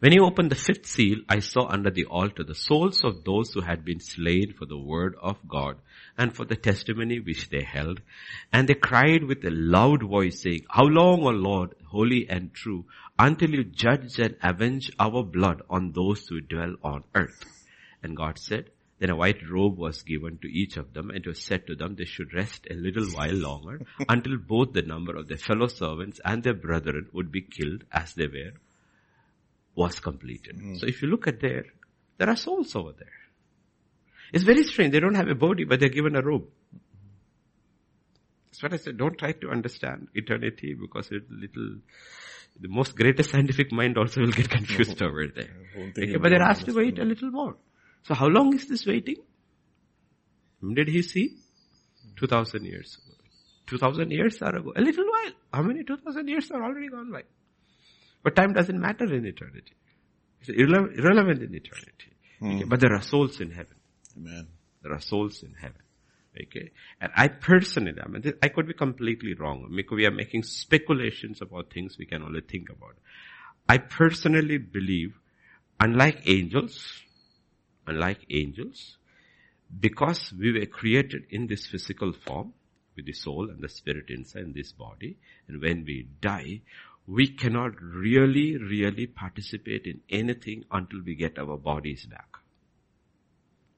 When he opened the fifth seal, I saw under the altar the souls of those who had been slain for the word of God and for the testimony which they held. And they cried with a loud voice saying, How long, O Lord, holy and true, until you judge and avenge our blood on those who dwell on earth? And God said, then a white robe was given to each of them and it was said to them they should rest a little while longer until both the number of their fellow servants and their brethren would be killed as they were was completed. So if you look at there, there are souls over there. It's very strange. They don't have a body, but they're given a robe. That's what I said. Don't try to understand eternity because it's little, the most greatest scientific mind also will get confused over there. Okay, but they're asked to wait a little more. So how long is this waiting? When did he see? 2000 years ago. 2000 years are ago. A little while. How many 2000 years are already gone by? But time doesn't matter in eternity. It's irrele- irrelevant in eternity. Hmm. Okay, but there are souls in heaven. Amen. There are souls in heaven. Okay. And I personally, I mean, this- I could be completely wrong. We are making speculations about things we can only think about. I personally believe, unlike angels, unlike angels, because we were created in this physical form, with the soul and the spirit inside this body, and when we die, we cannot really, really participate in anything until we get our bodies back.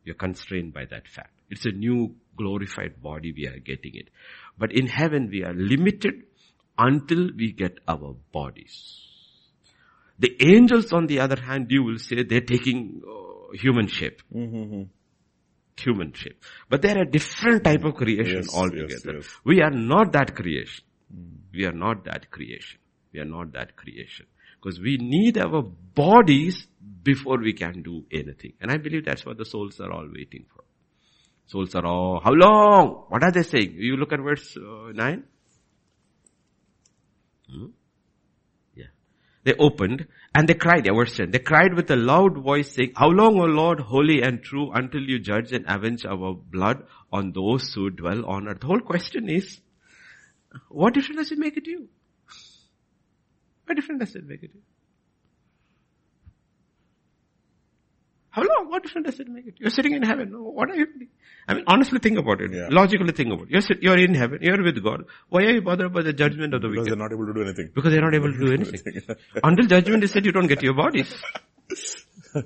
We are constrained by that fact. It's a new glorified body we are getting it. But in heaven we are limited until we get our bodies. The angels on the other hand, you will say they're taking uh, human shape. Human shape. But they're a different type of creation Yes, altogether. yes, yes. We are not that creation. We are not that creation. We are not that creation. Because we need our bodies before we can do anything. And I believe that's what the souls are all waiting for. Souls are all, how long? What are they saying? You look at verse uh, 9. Hmm? Yeah. They opened and they cried, yeah, verse 10. They cried with a loud voice saying, How long, O Lord, holy and true, until you judge and avenge our blood on those who dwell on earth? The whole question is, what difference does it make it to you? What difference does it make it? How long? What difference does it make it? You're sitting in heaven. What are you doing? I mean, honestly think about it. Yeah. Logically think about it. You're, sit, you're in heaven. You're with God. Why are you bothered by the judgment of the wicked? Because they're not able to do anything. Because they're not able to do anything. Until judgment is said, you don't get your bodies.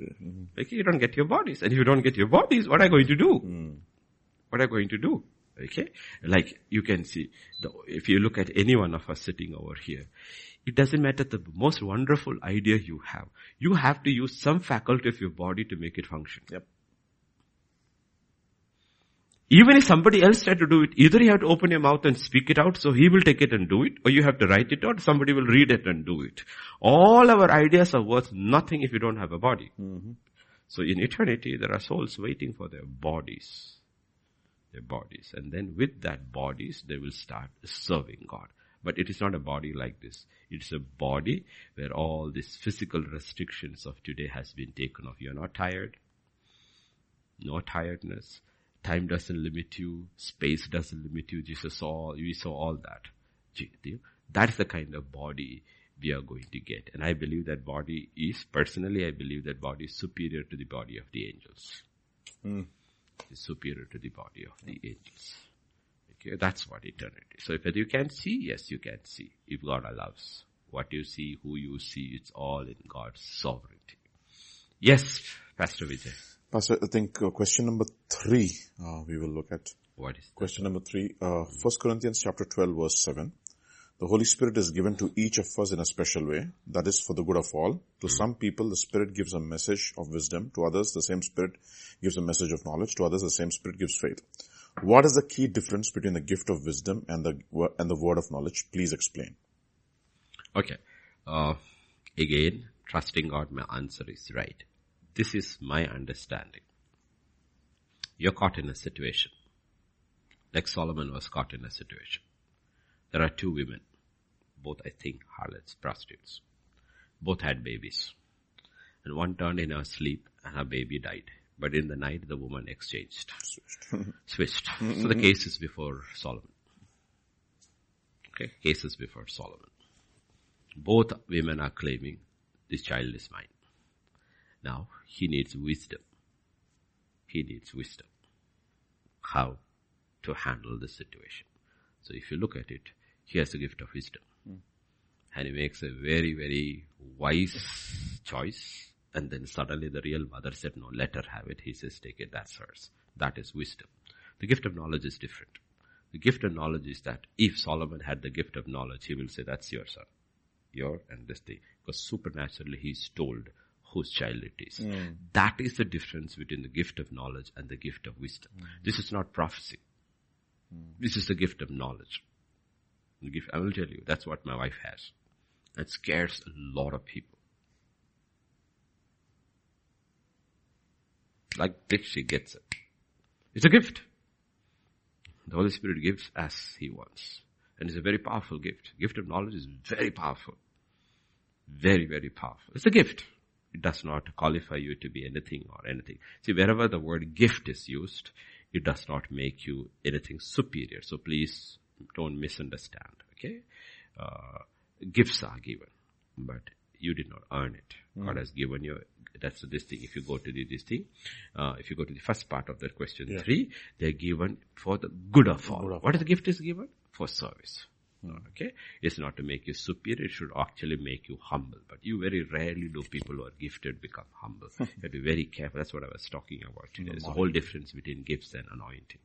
Okay, mm-hmm. you don't get your bodies. And if you don't get your bodies, what are you going to do? Mm. What are you going to do? Okay? Like you can see, the, if you look at any one of us sitting over here, it doesn't matter the most wonderful idea you have. You have to use some faculty of your body to make it function. Yep. Even if somebody else tried to do it, either you have to open your mouth and speak it out, so he will take it and do it, or you have to write it out, somebody will read it and do it. All our ideas are worth nothing if you don't have a body. Mm-hmm. So in eternity, there are souls waiting for their bodies. Their bodies. And then with that bodies, they will start serving God. But it is not a body like this. It's a body where all these physical restrictions of today has been taken off. You're not tired. No tiredness. Time doesn't limit you. Space doesn't limit you. Jesus saw, we saw all that. That's the kind of body we are going to get. And I believe that body is, personally, I believe that body is superior to the body of the angels. Hmm. Is superior to the body of the angels. Okay, that's what eternity. So if you can see, yes, you can see. If God allows. What you see, who you see, it's all in God's sovereignty. Yes, Pastor Vijay. Pastor, I think uh, question number three, uh, we will look at. What is that? Question number three, uh, 1 Corinthians chapter 12 verse 7. The Holy Spirit is given to each of us in a special way. That is for the good of all. To some people, the Spirit gives a message of wisdom. To others, the same Spirit gives a message of knowledge. To others, the same Spirit gives faith. What is the key difference between the gift of wisdom and the, and the word of knowledge? Please explain. Okay. Uh, again, trusting God, my answer is right. This is my understanding. You're caught in a situation. Like Solomon was caught in a situation. There are two women. Both, I think, harlots, prostitutes. Both had babies. And one turned in her sleep and her baby died. But in the night, the woman exchanged. Switched. So the mm-hmm. case is before Solomon. Okay, cases before Solomon. Both women are claiming this child is mine. Now, he needs wisdom. He needs wisdom. How to handle the situation. So if you look at it, he has the gift of wisdom. And he makes a very, very wise choice. And then suddenly the real mother said, no, let her have it. He says, take it, that's hers. That is wisdom. The gift of knowledge is different. The gift of knowledge is that if Solomon had the gift of knowledge, he will say, that's your son. Your and this thing. Because supernaturally he's told whose child it is. Hmm. That is the difference between the gift of knowledge and the gift of wisdom. Hmm. This is not prophecy. Hmm. This is the gift of knowledge. The gift, I will tell you, that's what my wife has. That scares a lot of people. Like she gets it. It's a gift. The Holy Spirit gives as He wants. And it's a very powerful gift. Gift of knowledge is very powerful. Very, very powerful. It's a gift. It does not qualify you to be anything or anything. See, wherever the word gift is used, it does not make you anything superior. So please don't misunderstand, okay? Uh, gifts are given, but you did not earn it. God has given you, that's this thing. If you go to the, this thing, uh, if you go to the first part of that question three, they're given for the good of all. what is the gift is given? For service. Okay? It's not to make you superior, it should actually make you humble. But you very rarely do people who are gifted become humble. you have to be very careful. That's what I was talking about today. There's a whole difference between gifts and anointing.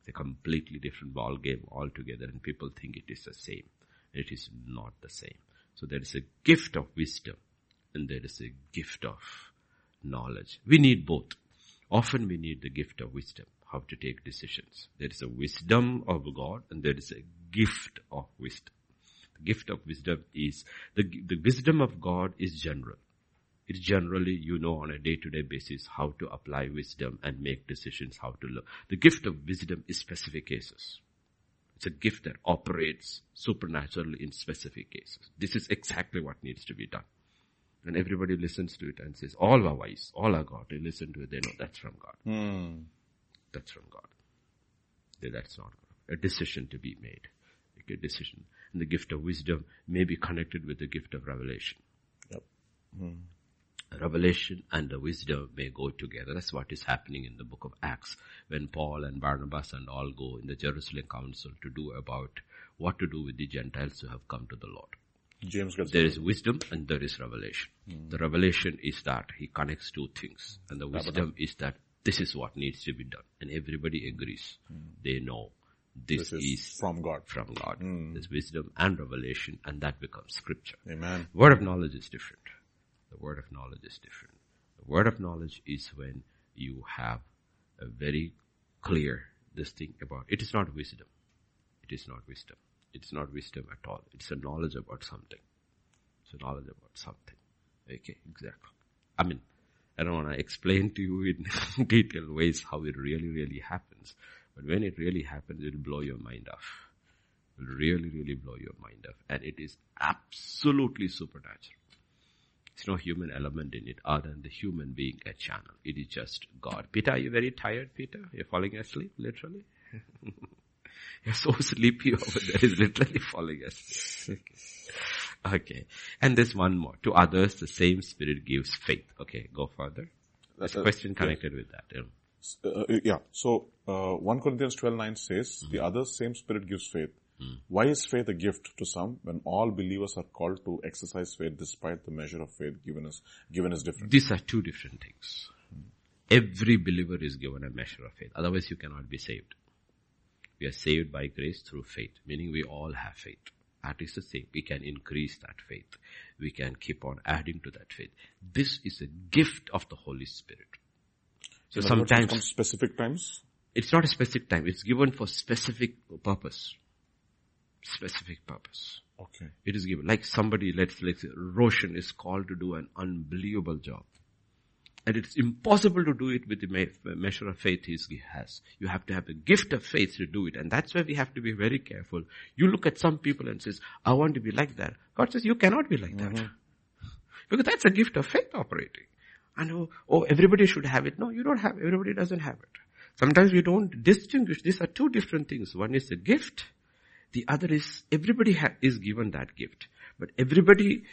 It's a completely different ball game altogether and people think it is the same. It is not the same. So there is a gift of wisdom and there is a gift of knowledge. We need both. Often we need the gift of wisdom, how to take decisions. There is a wisdom of God and there is a gift of wisdom. The gift of wisdom is, the, the wisdom of God is general. It's generally, you know, on a day-to-day basis how to apply wisdom and make decisions, how to learn. The gift of wisdom is specific cases. It's a gift that operates supernaturally in specific cases. This is exactly what needs to be done. And everybody listens to it and says, all are wise, all are God. They listen to it, they know that's from God. Hmm. That's from God. They- That's not God. A decision to be made. A decision. And the gift of wisdom may be connected with the gift of revelation. Yep. Hmm. Revelation and the wisdom may go together. That's what is happening in the book of Acts when Paul and Barnabas and all go in the Jerusalem council to do about what to do with the Gentiles who have come to the Lord. James gets There is wisdom and there is revelation. Hmm. The revelation is that he connects two things and the wisdom is that this is what needs to be done and everybody agrees. Hmm. They know this, this is is from God. from God. Hmm. There's wisdom and revelation and that becomes scripture. Amen. Word of knowledge is different. The word of knowledge is different. The word of knowledge is when you have a very clear this thing about it is not wisdom. It is not wisdom. It's not wisdom at all. It's a knowledge about something. It's a knowledge about something. Okay, exactly. I mean, I don't want to explain to you in detailed ways how it really, really happens. But when it really happens, it'll blow your mind off. It'll really, really blow your mind off. And it is absolutely supernatural. There's no human element in it other than the human being a channel. It is just God. Peter, are you very tired, Peter? You're falling asleep, literally? You're so sleepy over there. is literally falling asleep. Okay. okay. And there's one more. To others, the same spirit gives faith. Okay, go further. There's a Uh, question connected with that. yeah. Uh, yeah. So, uh, 1 Corinthians 12 9 says, the other same spirit gives faith. Why is faith a gift to some when all believers are called to exercise faith despite the measure of faith given us, given is different? These are two different things. Every believer is given a measure of faith. Otherwise you cannot be saved. We are saved by grace through faith, meaning we all have faith. That is the same. We can increase that faith. We can keep on adding to that faith. This is a gift of the Holy Spirit. So In other words, it sometimes specific times. it's not a specific time. It's given for specific purpose. Specific purpose. Okay. It is given. Like somebody, let's, let's say, Roshan is called to do an unbelievable job. And it's impossible to do it with the me- measure of faith he has. You have to have a gift of faith to do it. And that's why we have to be very careful. You look at some people and says, I want to be like that. God says, you cannot be like that. Mm-hmm. Because that's a gift of faith operating. And oh, oh, everybody should have it. No, you don't have, everybody doesn't have it. Sometimes we don't distinguish. These are two different things. One is a gift. The other is, everybody ha- is given that gift. But everybody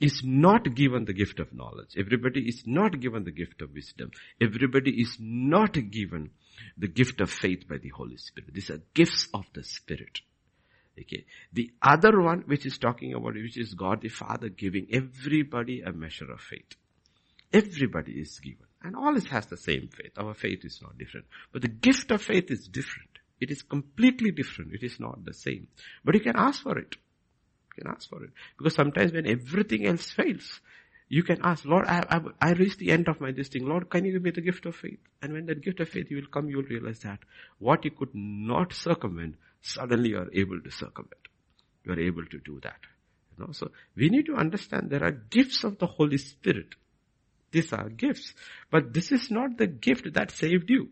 is not given the gift of knowledge. Everybody is not given the gift of wisdom. Everybody is not given the gift of faith by the Holy Spirit. These are gifts of the Spirit. Okay. The other one which is talking about, which is God the Father giving everybody a measure of faith. Everybody is given. And all has the same faith. Our faith is not different. But the gift of faith is different. It is completely different. It is not the same. But you can ask for it. You can ask for it. Because sometimes when everything else fails, you can ask, Lord, I, I, I reached the end of my this thing. Lord, can you give me the gift of faith? And when that gift of faith will come, you will realize that what you could not circumvent, suddenly you are able to circumvent. You are able to do that. You know, so we need to understand there are gifts of the Holy Spirit these are gifts. But this is not the gift that saved you.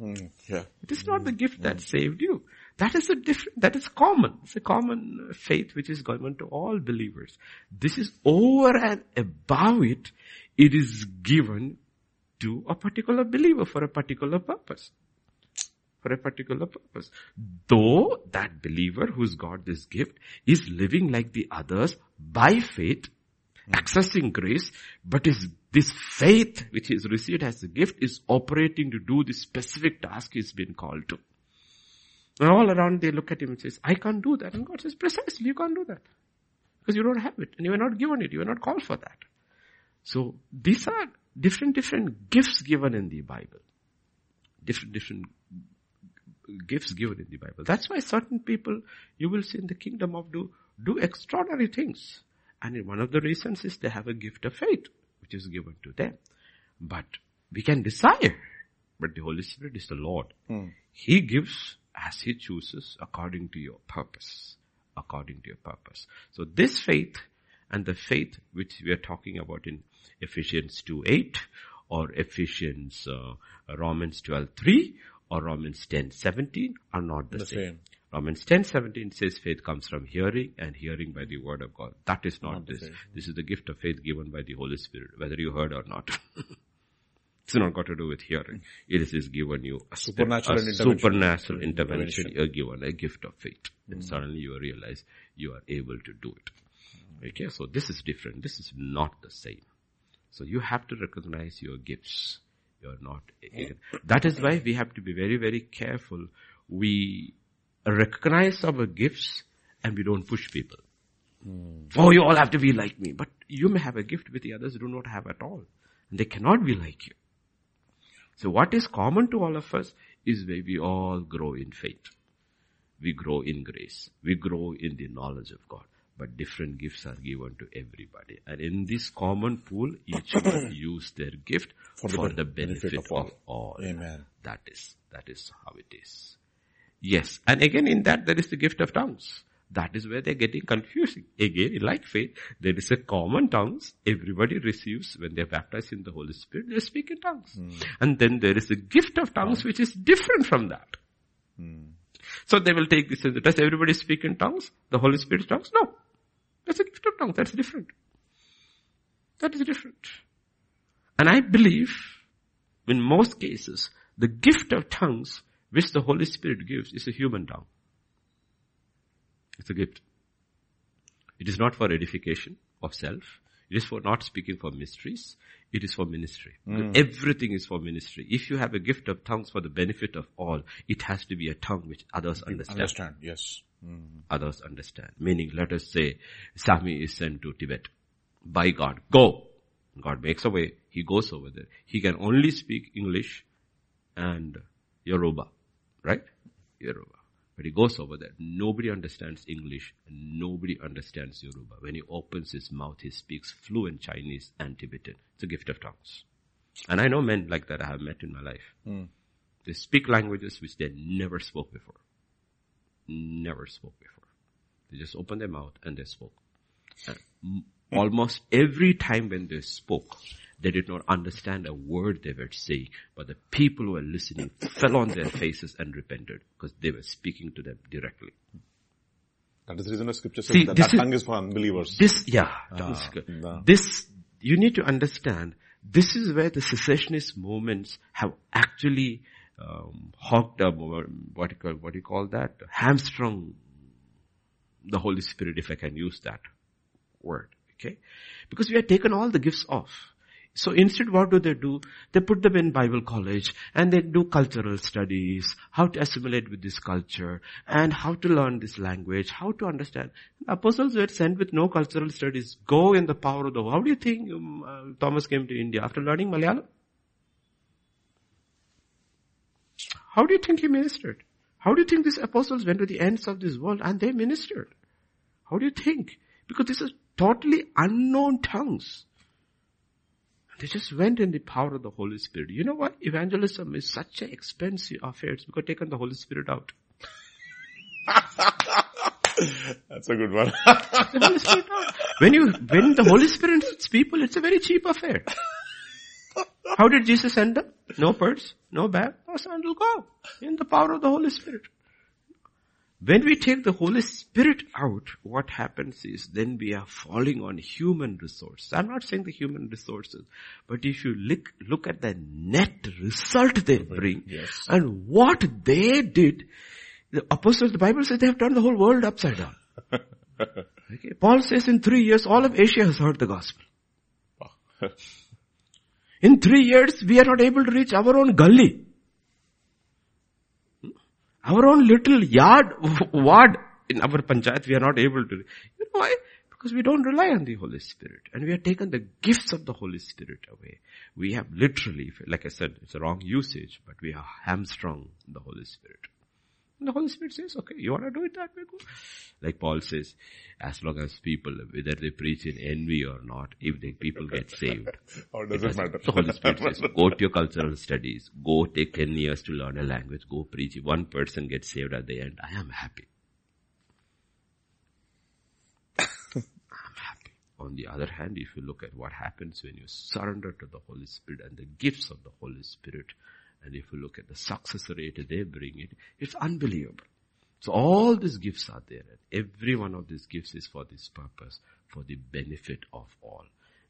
Mm, yeah. It is not the mm, gift that mm. saved you. That is a different, that is common. It's a common faith which is common to all believers. This is over and above it, it is given to a particular believer for a particular purpose. For a particular purpose. Though that believer who's got this gift is living like the others by faith, mm. accessing grace, but is this faith which is received as a gift is operating to do the specific task he's been called to. And all around they look at him and says, I can't do that. And God says, precisely, you can't do that. Because you don't have it. And you were not given it. You were not called for that. So these are different, different gifts given in the Bible. Different, different gifts given in the Bible. That's why certain people you will see in the kingdom of do, do extraordinary things. And one of the reasons is they have a gift of faith which is given to them. But we can desire. But the Holy Spirit is the Lord. Hmm. He gives as He chooses according to your purpose. According to your purpose. So this faith and the faith which we are talking about in Ephesians 2 8 or Ephesians uh, Romans 12 3 or Romans 10 17 are not the, The same. same. Romans 10 17 says faith comes from hearing and hearing by the word of God. That is not, Not this. same. This is the gift of faith given by the Holy Spirit, whether you heard or not. it's not got to do with hearing. It is is given you a, Supernatural a intervention. supernatural intervention. You're given a gift of faith. And mm. suddenly you realize you are able to do it. Okay, so this is different. This is not the same. So you have to recognize your gifts. You're not. Mm. That is why we have to be very, very careful. We recognize our gifts and we don't push people. Oh, you all have to be like me. But you may have a gift which the others do not have at all. And they cannot be like you. So what is common to all of us is where we all grow in faith. We grow in grace. We grow in the knowledge of God. But different gifts are given to everybody. And in this common pool, each one use their gift for For the, benefit, benefit of of all. all. Amen. That is, that is how it is. Yes. And again in that there is the gift of tongues. That is where they're getting confusing. Again, in like faith, there is a common tongues everybody receives when they're baptized in the Holy Spirit, they speak in tongues. Hmm. And then there is a gift of tongues which is different from that. Hmm. So they will take this as, does everybody speak in tongues? The Holy Spirit tongues? No. That's a gift of tongues. That's different. That is different. And I believe, in most cases, the gift of tongues which the Holy Spirit gives is a human tongue. It's a gift. It is not for edification of self. It is for not speaking for mysteries. It is for ministry. Everything is for ministry. If you have a gift of tongues for the benefit of all, it has to be a tongue which others understand. Understand. Yes. Mm. Others understand. Meaning, let us say, Sami is sent to Tibet by God. Go. God makes a way. He goes over there. He can only speak English and Yoruba. Right? Yoruba. But he goes over there. Nobody understands English and nobody understands Yoruba. When he opens his mouth, he speaks fluent Chinese and Tibetan. It's a gift of tongues. And I know men like that I have met in my life. Hmm. They speak languages which they never spoke before. Never spoke before. They just opened their mouth and they spoke. And hmm. almost every time when they spoke, they did not understand a word they were saying, but the people who were listening fell on their faces and repented because they were speaking to them directly. That is the reason the scripture says See, that, that is- tongue is for unbelievers. This, yeah, Ah, this is good. no. this, you need to understand, this is where the cessationist movements have actually um, hogged up, or what you call, what do you call that? Hamstrung the Holy Spirit, if I can use that word. Okay? Because we have taken all the gifts off. So instead what do they do? They put them in Bible college and they do cultural studies, how to assimilate with this culture and how to learn this language, how to understand. Apostles were sent with no cultural studies. Go in the power of the, how do you think um, uh, Thomas came to India after learning Malayalam? How do you think he ministered? How do you think these apostles went to the ends of this world and they ministered? How do you think? Because this is totally unknown tongues. They just went in the power of the Holy Spirit. You know what? Evangelism is such an expensive affair. It's because taken the Holy Spirit out. That's a good one. Spirit. When you, when the Holy Spirit hits people, it's a very cheap affair. How did Jesus end up? No purse, no bag, no sandal, go. In the power of the Holy Spirit. When we take the Holy Spirit out, what happens is then we are falling on human resources. I'm not saying the human resources, but if you look, look at the net result they bring Yes. and what they did, the apostles, the Bible says they have turned the whole world upside down. Okay. Paul says in three years all of Asia has heard the gospel. In three years we are not able to reach our own gully. Our own little yard, ward in our panchayat we are not able to. You know why? Because we don't rely on the Holy Spirit and we have taken the gifts of the Holy Spirit away. We have literally, like I said, it's a wrong usage, but we are hamstrung the Holy Spirit. And the Holy Spirit says, okay, you want to do it that way, go. Like Paul says, as long as people, whether they preach in envy or not, if the people get saved, Or does it matter? the Holy Spirit says, go to your cultural studies, go take 10 years to learn a language, go preach. If one person gets saved at the end, I am happy. I'm happy. On the other hand, if you look at what happens when you surrender to the Holy Spirit and the gifts of the Holy Spirit, and if you look at the success rate they bring it, it's unbelievable. So all these gifts are there. And every one of these gifts is for this purpose, for the benefit of all.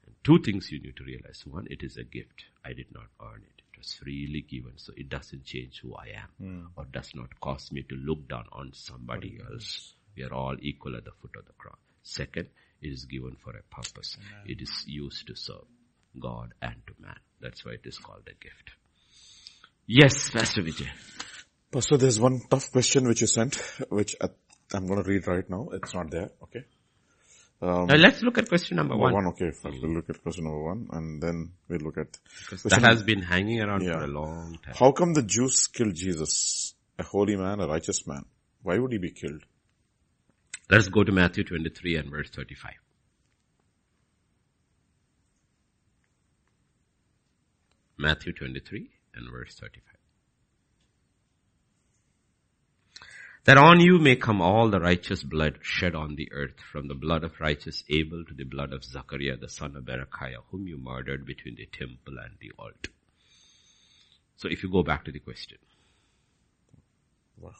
And two things you need to realize. One, it is a gift. I did not earn it. It was freely given. So it doesn't change who I am hmm. or does not cause me to look down on somebody else. We are all equal at the foot of the cross. Second, it is given for a purpose. It is used to serve God and to man. That's why it is called a gift. Yes, Pastor Vijay. Pastor, there's one tough question which you sent, which I'm going to read right now. It's not there. Okay. Um, Now let's look at question number number one. one. Okay. First we'll look at question number one and then we'll look at Because question that has been hanging around Yeah. for a long time. How come the Jews killed Jesus? A holy man, a righteous man. Why would he be killed? Let's go to Matthew 23 and verse 35. Matthew 23 and verse 35. That on you may come all the righteous blood shed on the earth, from the blood of righteous Abel to the blood of Zachariah the son of Berechiah, whom you murdered between the temple and the altar. So if you go back to the question,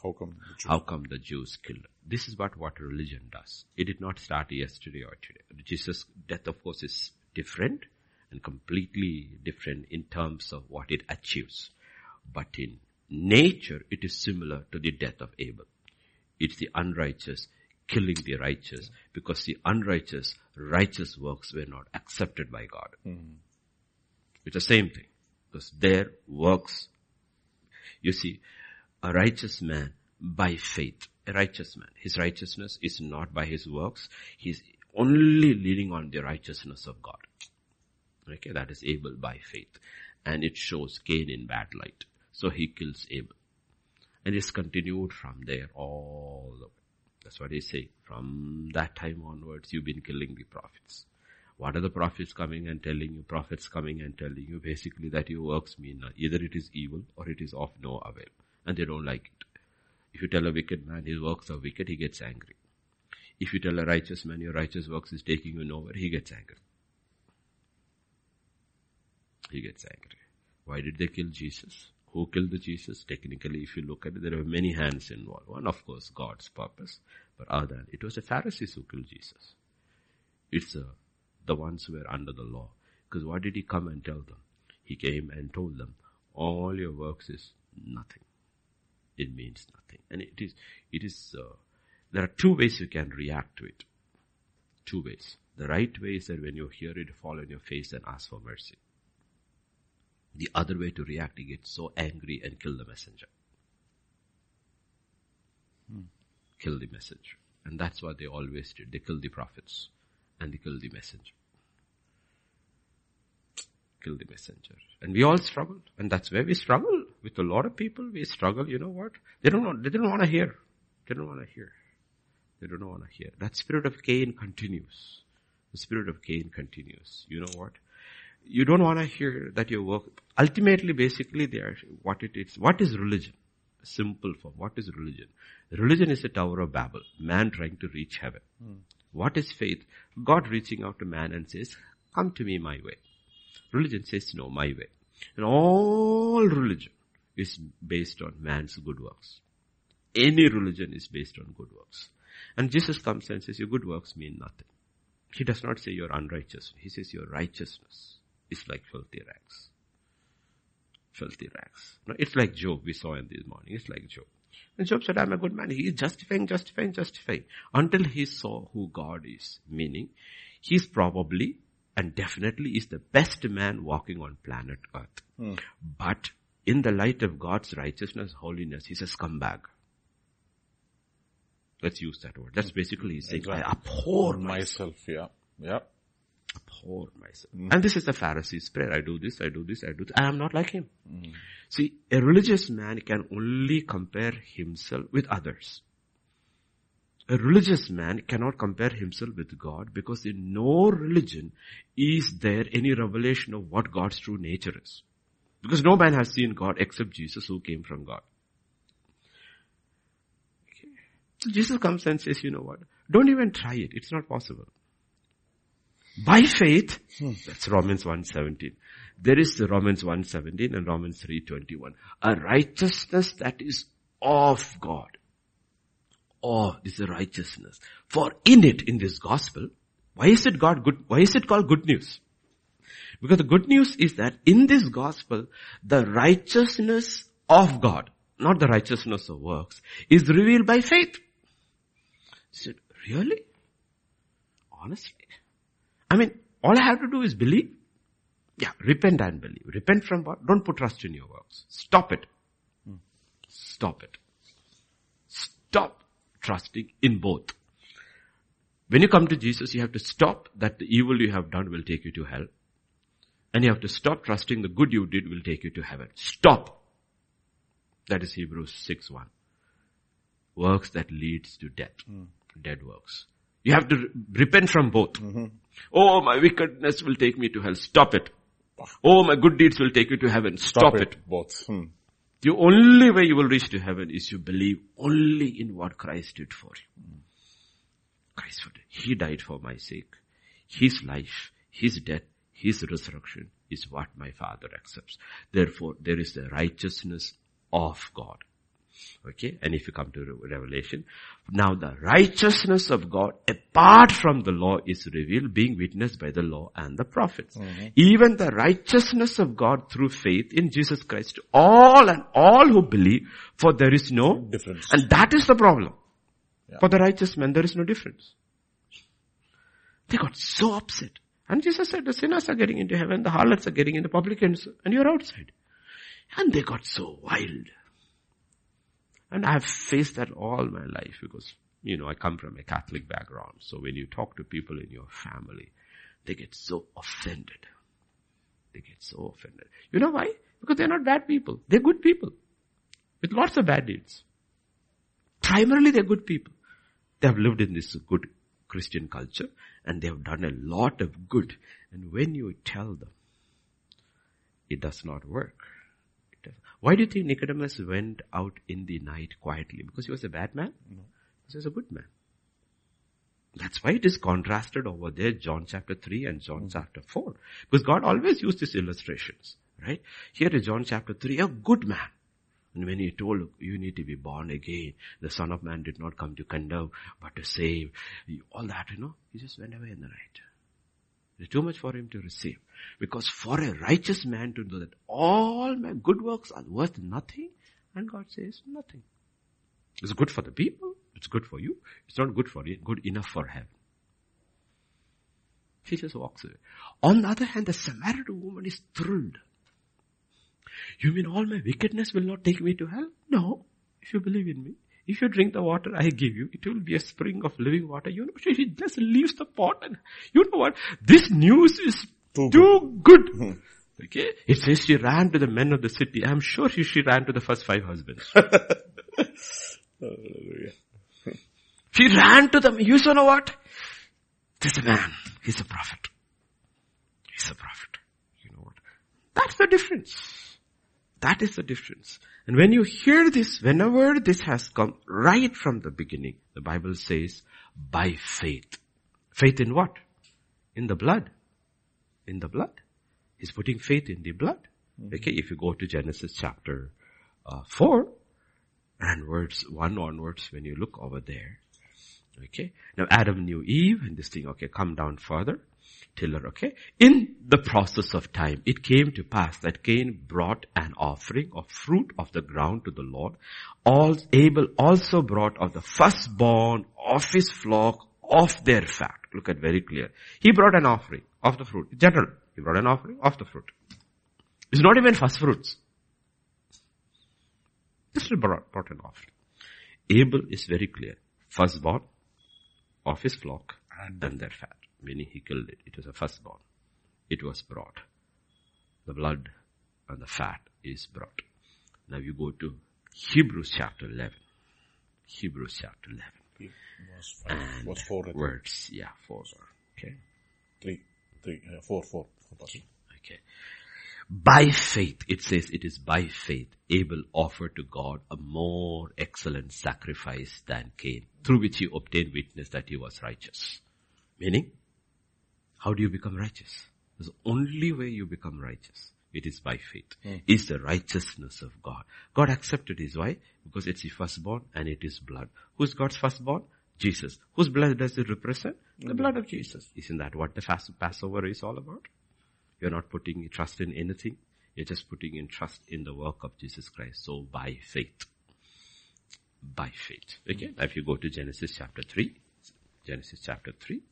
How come the Jews? how come the Jews killed? This is what, what religion does. It did not start yesterday or today. Jesus' death of course is different and completely different in terms of what it achieves. But in nature, it is similar to the death of Abel. It's the unrighteous killing the righteous because the unrighteous righteous works were not accepted by God. Hmm. It's the same thing because their works you see, a righteous man by faith, a righteous man, his righteousness is not by his works, he's only leaning on the righteousness of God. Okay, that is Abel by faith. And it shows Cain in bad light. So he kills Abel. And it's continued from there all the way. That's what they say. From that time onwards, you've been killing the prophets. What are the prophets coming and telling you? Prophets coming and telling you basically that your works mean nothing. either it is evil or it is of no avail. And they don't like it. If you tell a wicked man his works are wicked, he gets angry. If you tell a righteous man your righteous works is taking you nowhere, he gets angry. He gets angry. Why did they kill Jesus? Who killed the Jesus? Technically, if you look at it, there are many hands involved. One, of course, God's purpose. But other than, it was the Pharisees who killed Jesus. It's uh, the ones who were under the law. Because what did he come and tell them? He came and told them, all your works is nothing. It means nothing. And it is, it is, uh, there are two ways you can react to it. Two ways. The right way is that when you hear it, fall on your face and ask for mercy. The other way to react, you get so angry and kill the messenger. Hmm. Kill the messenger. And that's what they always did. They killed the prophets and they killed the messenger. Kill the messenger. And we all struggled. And that's where we struggle with a lot of people. We struggle, you know what? They don't want, they don't want to hear. They don't want to hear. They don't want to hear. That spirit of Cain continues. The spirit of Cain continues. You know what? You don't want to hear that your work, ultimately basically they are, what it is, what is religion? Simple form. What is religion? Religion is a tower of Babel. Man trying to reach heaven. Mm. What is faith? God reaching out to man and says, come to me my way. Religion says no, my way. And all religion is based on man's good works. Any religion is based on good works. And Jesus comes and says, your good works mean nothing. He does not say your unrighteous. He says your righteousness is like filthy rags. Filthy rags. No, it's like Job we saw in this morning. It's like Job. And Job said, I'm a good man. He is justifying, justifying, justifying. Until he saw who God is. Meaning, he's probably and definitely is the best man walking on planet earth. Hmm. But in the light of God's righteousness, holiness, he's a scumbag. Let's use that word. That's basically he's saying, exactly. I abhor myself. myself. Yeah. Yeah abhor myself. Mm. And this is the Pharisee's prayer. I do this, I do this, I do this. I am not like him. Mm. See, a religious man can only compare himself with others. A religious man cannot compare himself with God because in no religion is there any revelation of what God's true nature is. Because no man has seen God except Jesus who came from God. Okay. So Jesus comes and says, you know what? Don't even try it. It's not possible. By faith, hmm. that's Romans 1.17. There is the Romans 1.17 and Romans 3.21. A righteousness that is of God. Oh, this is a righteousness. For in it, in this gospel, why is it God good, why is it called good news? Because the good news is that in this gospel, the righteousness of God, not the righteousness of works, is revealed by faith. He said, really? Honestly? I mean, all I have to do is believe. Yeah, repent and believe. Repent from what? Don't put trust in your works. Stop it. Hmm. Stop it. Stop trusting in both. When you come to Jesus, you have to stop that the evil you have done will take you to hell. And you have to stop trusting the good you did will take you to heaven. Stop. That is Hebrews 6 1. Works that leads to death. Mm. Dead works. You have to repent from both. Mm-hmm. Oh, my wickedness will take me to hell. Stop it. Oh, my good deeds will take you to heaven. Stop, Stop it. it. Both. Hmm. The only way you will reach to heaven is you believe only in what Christ did for you. Hmm. Christ did. He died for my sake. His life, His death, His resurrection is what my Father accepts. Therefore, there is the righteousness of God. Okay, and if you come to Revelation, now the righteousness of God apart from the law is revealed, being witnessed by the law and the prophets. Mm-hmm. Even the righteousness of God through faith in Jesus Christ, all and all who believe, for there is no difference. And that is the problem. Yeah. For the righteous man, there is no difference. They got so upset. And Jesus said, the sinners are getting into heaven, the harlots are getting into publicans, and you're outside. And they got so wild. And I have faced that all my life because, you know, I come from a Catholic background. So when you talk to people in your family, they get so offended. They get so offended. You know why? Because they're not bad people. They're good people. With lots of bad deeds. Primarily they're good people. They have lived in this good Christian culture and they have done a lot of good. And when you tell them, it does not work why do you think Nicodemus went out in the night quietly? Because he was a bad man? No. He was a good man. That's why it is contrasted over there, John chapter 3 and John mm. chapter 4. Because God always used these illustrations, right? Here is John chapter 3, a good man. And when he told, you need to be born again, the son of man did not come to condemn, but to save, all that, you know, he just went away in the night. It's too much for him to receive. Because for a righteous man to know that all my good works are worth nothing, and God says nothing. It's good for the people, it's good for you. It's not good for you, good enough for heaven. She just walks away. On the other hand, the Samaritan woman is thrilled. You mean all my wickedness will not take me to hell? No. If you believe in me. If you drink the water I give you, it will be a spring of living water. You know, she just leaves the pot and you know what? This news is too, too good. good. Hmm. Okay? It says she ran to the men of the city. I'm sure she, she ran to the first five husbands. She ran to them. You know what? This man, he's a prophet. He's a prophet. You know what? That's the difference. That is the difference. And when you hear this, whenever this has come right from the beginning, the Bible says, by faith. Faith in what? In the blood. In the blood. He's putting faith in the blood. Mm-hmm. Okay, if you go to Genesis chapter uh, 4 and words 1 onwards, when you look over there, Okay. Now Adam knew Eve and this thing, okay, come down further. Tiller, okay. In the process of time, it came to pass that Cain brought an offering of fruit of the ground to the Lord. All, Abel also brought of the firstborn of his flock of their fat. Look at very clear. He brought an offering of the fruit. General. He brought an offering of the fruit. It's not even first fruits. Just brought, brought an offering. Abel is very clear. Firstborn of his flock and, and their fat. Meaning he killed it. It was a firstborn. It was brought. The blood and the fat is brought. Now you go to Hebrews chapter 11. Hebrews chapter 11. Verse, five, and verse four. Words, yeah, four. Okay. Three, three, uh, four, four. Okay. By faith, it says it is by faith, Abel offered to God a more excellent sacrifice than Cain, through which he obtained witness that he was righteous. Meaning, how do you become righteous? The only way you become righteous. It is by faith. Mm. Is the righteousness of God. God accepted his wife because it's the firstborn and it is blood. Who's God's firstborn? Jesus. Whose blood does it represent? The mm. blood of Jesus. Isn't that what the Passover is all about? You're not putting trust in anything. You're just putting in trust in the work of Jesus Christ. So by faith. By faith. Okay. Now if you go to Genesis chapter 3. Genesis chapter 3.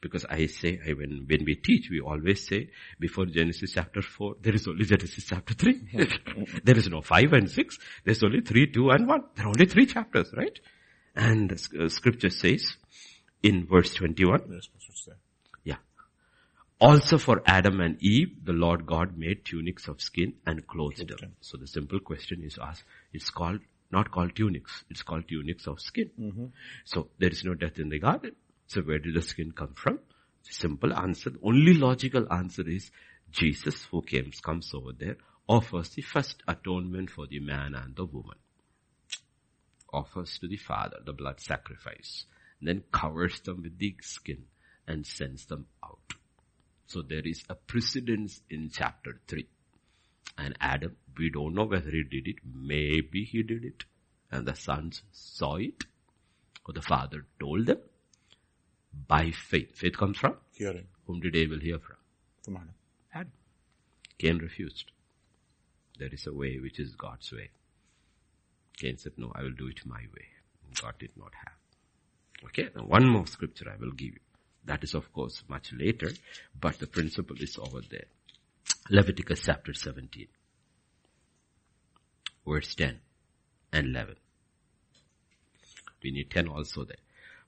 Because I say, I, when, when we teach, we always say, before Genesis chapter 4, there is only Genesis chapter 3. there is no 5 and 6. There's only 3, 2 and 1. There are only 3 chapters, right? And uh, scripture says, in verse 21, yeah, also for Adam and Eve, the Lord God made tunics of skin and clothed them. So the simple question is asked, it's called, not called tunics, it's called tunics of skin. Mm-hmm. So there is no death in the garden. So where did the skin come from? Simple answer, only logical answer is Jesus who came, comes over there, offers the first atonement for the man and the woman. Offers to the Father the blood sacrifice. Then covers them with the skin and sends them out. So there is a precedence in chapter 3. And Adam, we don't know whether he did it. Maybe he did it. And the sons saw it. Or the father told them. By faith. Faith comes from? Hearing. Whom did Abel hear from? From Adam. Adam. Cain refused. There is a way which is God's way. Cain said, no, I will do it my way. God did not have. Okay, now one more scripture I will give you. That is of course much later, but the principle is over there. Leviticus chapter 17. Verse 10 and 11. We need 10 also there.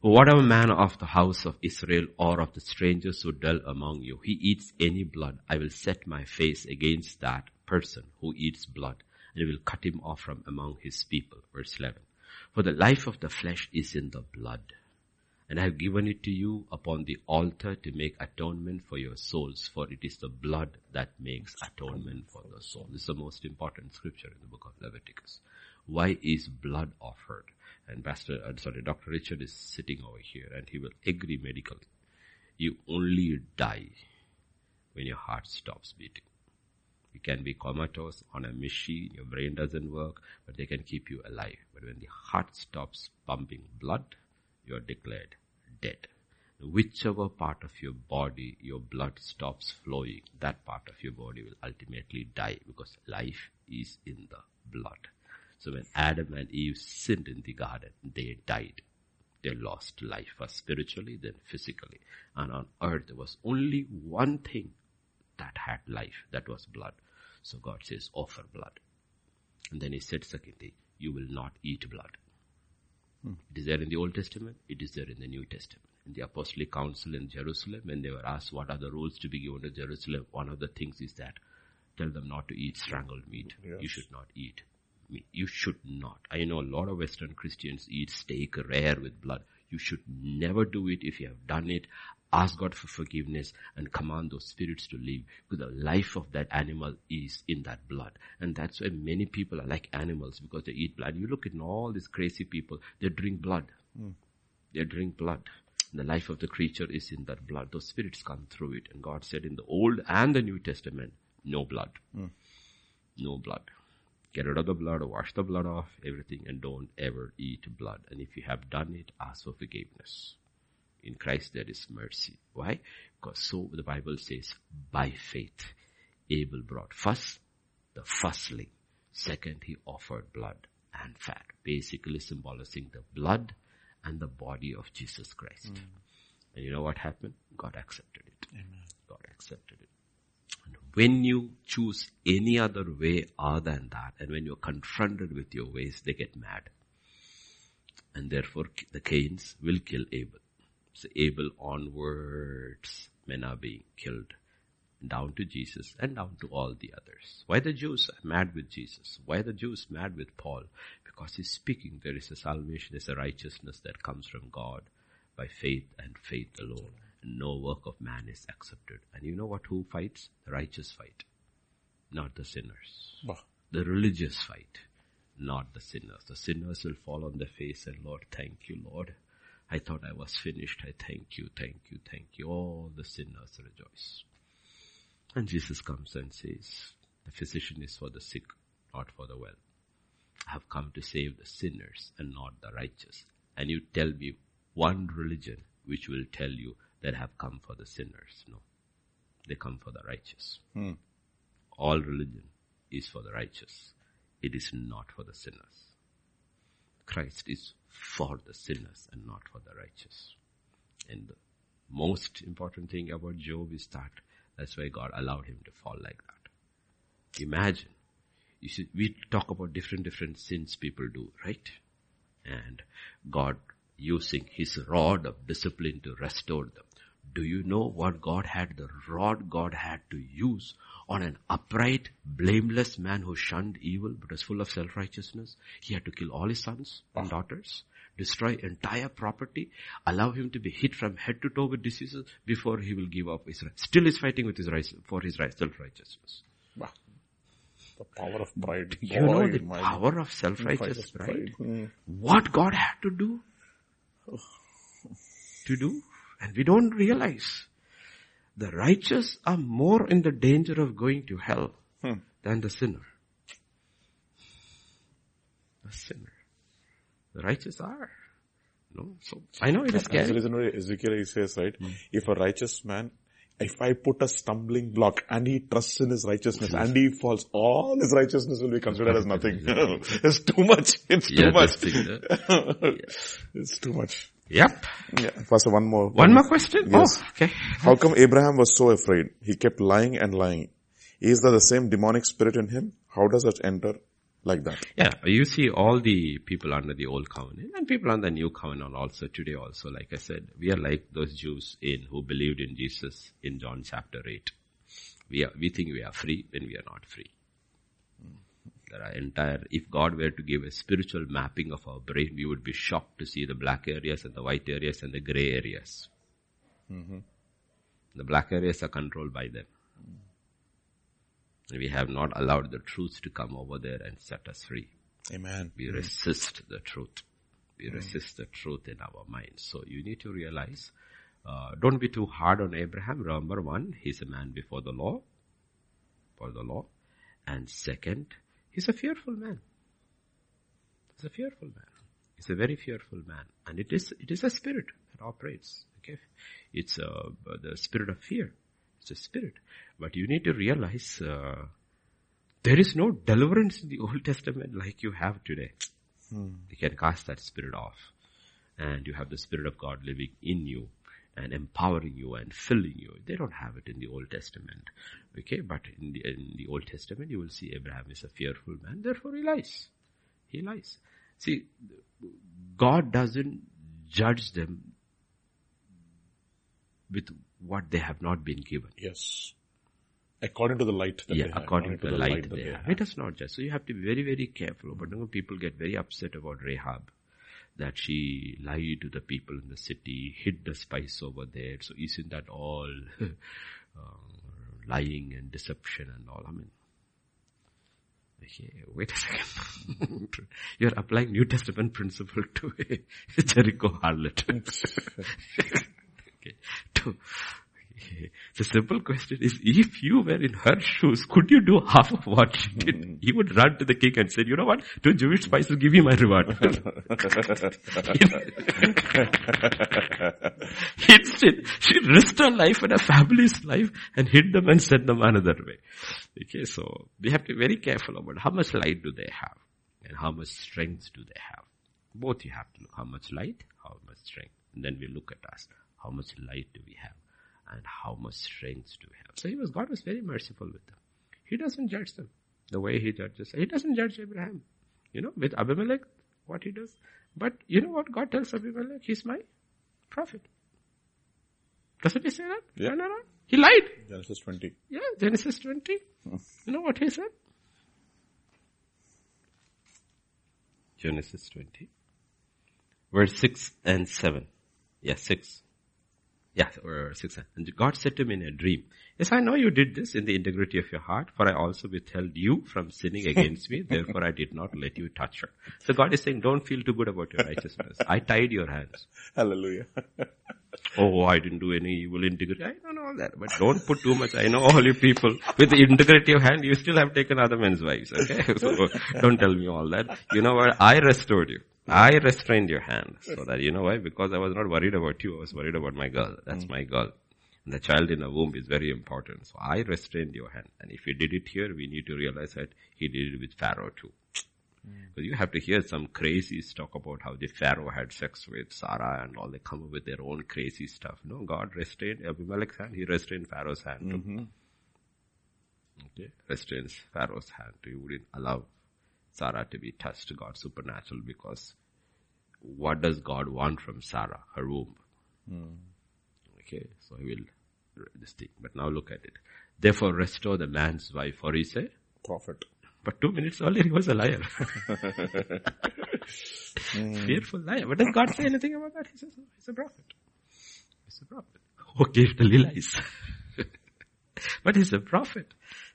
Whatever man of the house of Israel or of the strangers who dwell among you, he eats any blood, I will set my face against that person who eats blood and will cut him off from among his people. Verse 11. For the life of the flesh is in the blood and I have given it to you upon the altar to make atonement for your souls, for it is the blood that makes atonement for the soul. This is the most important scripture in the book of Leviticus. Why is blood offered? And Pastor, uh, sorry, Dr. Richard is sitting over here and he will agree medically. You only die when your heart stops beating. You can be comatose on a machine, your brain doesn't work, but they can keep you alive. But when the heart stops pumping blood, you are declared dead. Whichever part of your body your blood stops flowing, that part of your body will ultimately die because life is in the blood. So when Adam and Eve sinned in the garden, they died. They lost life, first spiritually, then physically. And on earth there was only one thing that had life, that was blood. So God says, offer blood. And then he said secondly, you will not eat blood. Hmm. It is there in the Old Testament, it is there in the New Testament. In the Apostolic Council in Jerusalem, when they were asked what are the rules to be given to Jerusalem, one of the things is that tell them not to eat strangled meat. Yes. You should not eat you should not. I know a lot of Western Christians eat steak rare with blood. You should never do it if you have done it. Ask God for forgiveness and command those spirits to leave because the life of that animal is in that blood. And that's why many people are like animals because they eat blood. You look at all these crazy people, they drink blood. Mm. They drink blood. The life of the creature is in that blood. Those spirits come through it. And God said in the Old and the New Testament, no blood. Mm. No blood. Get rid of the blood, wash the blood off, everything, and don't ever eat blood. And if you have done it, ask for forgiveness. In Christ there is mercy. Why? Because so the Bible says, by faith, Abel brought first the firstling. Second, he offered blood and fat, basically symbolizing the blood and the body of Jesus Christ. Mm. And you know what happened? God accepted it. Amen. God accepted it. When you choose any other way other than that, and when you're confronted with your ways, they get mad. And therefore the Cains will kill Abel. So Abel onwards, men are being killed down to Jesus and down to all the others. Why the Jews are mad with Jesus? Why the Jews mad with Paul? Because he's speaking there is a salvation, there's a righteousness that comes from God by faith and faith alone no work of man is accepted. And you know what, who fights? The righteous fight, not the sinners. Bah. The religious fight, not the sinners. The sinners will fall on their face and Lord, thank you, Lord. I thought I was finished. I thank you, thank you, thank you. All the sinners rejoice. And Jesus comes and says, the physician is for the sick, not for the well. I have come to save the sinners and not the righteous. And you tell me one religion which will tell you that have come for the sinners. No. They come for the righteous. Hmm. All religion is for the righteous. It is not for the sinners. Christ is for the sinners and not for the righteous. And the most important thing about Job is that that's why God allowed him to fall like that. Imagine, you see, we talk about different, different sins people do, right? And God using his rod of discipline to restore them. Do you know what God had, the rod God had to use on an upright, blameless man who shunned evil but was full of self-righteousness? He had to kill all his sons and daughters, destroy entire property, allow him to be hit from head to toe with diseases before he will give up his right. Still is fighting with his right, for his right, self-righteousness. Wow. The power of pride. You know the power of self-righteous pride. pride. Mm. What God had to do to do and we don't realize the righteous are more in the danger of going to hell hmm. than the sinner. The sinner. The righteous are. No, so I know it is scary. That's the reason why Ezekiel says, right, hmm. if a righteous man if I put a stumbling block and he trusts in his righteousness and he falls, all his righteousness will be considered as nothing. it's too much. It's too yeah, much. It's too much. Yep. Yeah. Pastor, one more. One, one more question? Oh, yes. Oh, okay. How come Abraham was so afraid? He kept lying and lying. Is there the same demonic spirit in him? How does it enter like that? Yeah. You see all the people under the old covenant and people under the new covenant also today also, like I said, we are like those Jews in who believed in Jesus in John chapter 8. We are, we think we are free when we are not free. There are entire, if God were to give a spiritual mapping of our brain, we would be shocked to see the black areas and the white areas and the gray areas. Mm-hmm. The black areas are controlled by them. We have not allowed the truth to come over there and set us free. Amen. We resist the truth. We resist the truth in our minds. So you need to realize, uh, don't be too hard on Abraham. Remember one, he's a man before the law, for the law. And second, he's a fearful man. He's a fearful man. He's a very fearful man. And it is, it is a spirit that operates. Okay. It's uh, the spirit of fear. It's a spirit. But you need to realize, uh, there is no deliverance in the Old Testament like you have today. Hmm. You can cast that spirit off. And you have the Spirit of God living in you and empowering you and filling you. They don't have it in the Old Testament. Okay, but in the, in the Old Testament you will see Abraham is a fearful man, therefore he lies. He lies. See, God doesn't judge them with what they have not been given. Yes. According to the light yeah, according, according, to, the, the light, light they, they have. It is not just. So you have to be very, very careful. But you know, people get very upset about Rahab. That she lied to the people in the city, hid the spice over there. So isn't that all uh, lying and deception and all? I mean, okay, wait a second. You're applying New Testament principle to a Jericho harlot. okay. To, the simple question is, if you were in her shoes, could you do half of what she did? Mm. He would run to the king and say, you know what, two Jewish spies will give you my reward. Instead, she risked her life and her family's life and hid them and sent them another way. Okay, so we have to be very careful about how much light do they have and how much strength do they have. Both you have to look, how much light, how much strength. And then we look at us, how much light do we have? And how much strength do we have. So he was, God was very merciful with them. He doesn't judge them the way he judges. He doesn't judge Abraham. You know, with Abimelech, what he does. But you know what God tells Abimelech? He's my prophet. Doesn't he say that? Yeah. No, no, no. He lied. Genesis 20. Yeah, Genesis 20. Hmm. You know what he said? Genesis 20. Verse 6 and 7. Yeah, 6. Yeah, or six. And God said to me in a dream, Yes, I know you did this in the integrity of your heart, for I also withheld you from sinning against me, therefore I did not let you touch her. So God is saying, don't feel too good about your righteousness. I tied your hands. Hallelujah. oh, I didn't do any evil integrity. I don't know all that, but don't put too much. I know all you people. With the integrity of hand, you still have taken other men's wives, okay? So don't tell me all that. You know what? I restored you. I restrained your hand so that, you know why? Because I was not worried about you. I was worried about my girl. That's mm. my girl. And the child in the womb is very important. So I restrained your hand. And if he did it here, we need to realize that he did it with Pharaoh too. Mm. Because you have to hear some crazies talk about how the Pharaoh had sex with Sarah and all. They come up with their own crazy stuff. No, God restrained Abimelech's hand. He restrained Pharaoh's hand too. Mm-hmm. Okay, restrains Pharaoh's hand. He wouldn't allow Sarah to be touched. God supernatural because what does God want from Sarah, her womb? Mm. Okay, so he will read this thing. But now look at it. Therefore restore the man's wife, for he said, prophet. But two minutes earlier he was a liar. mm. Fearful liar. But does God say anything about that? He says, he's a prophet. He's a prophet. Occasionally lies. but he's a prophet.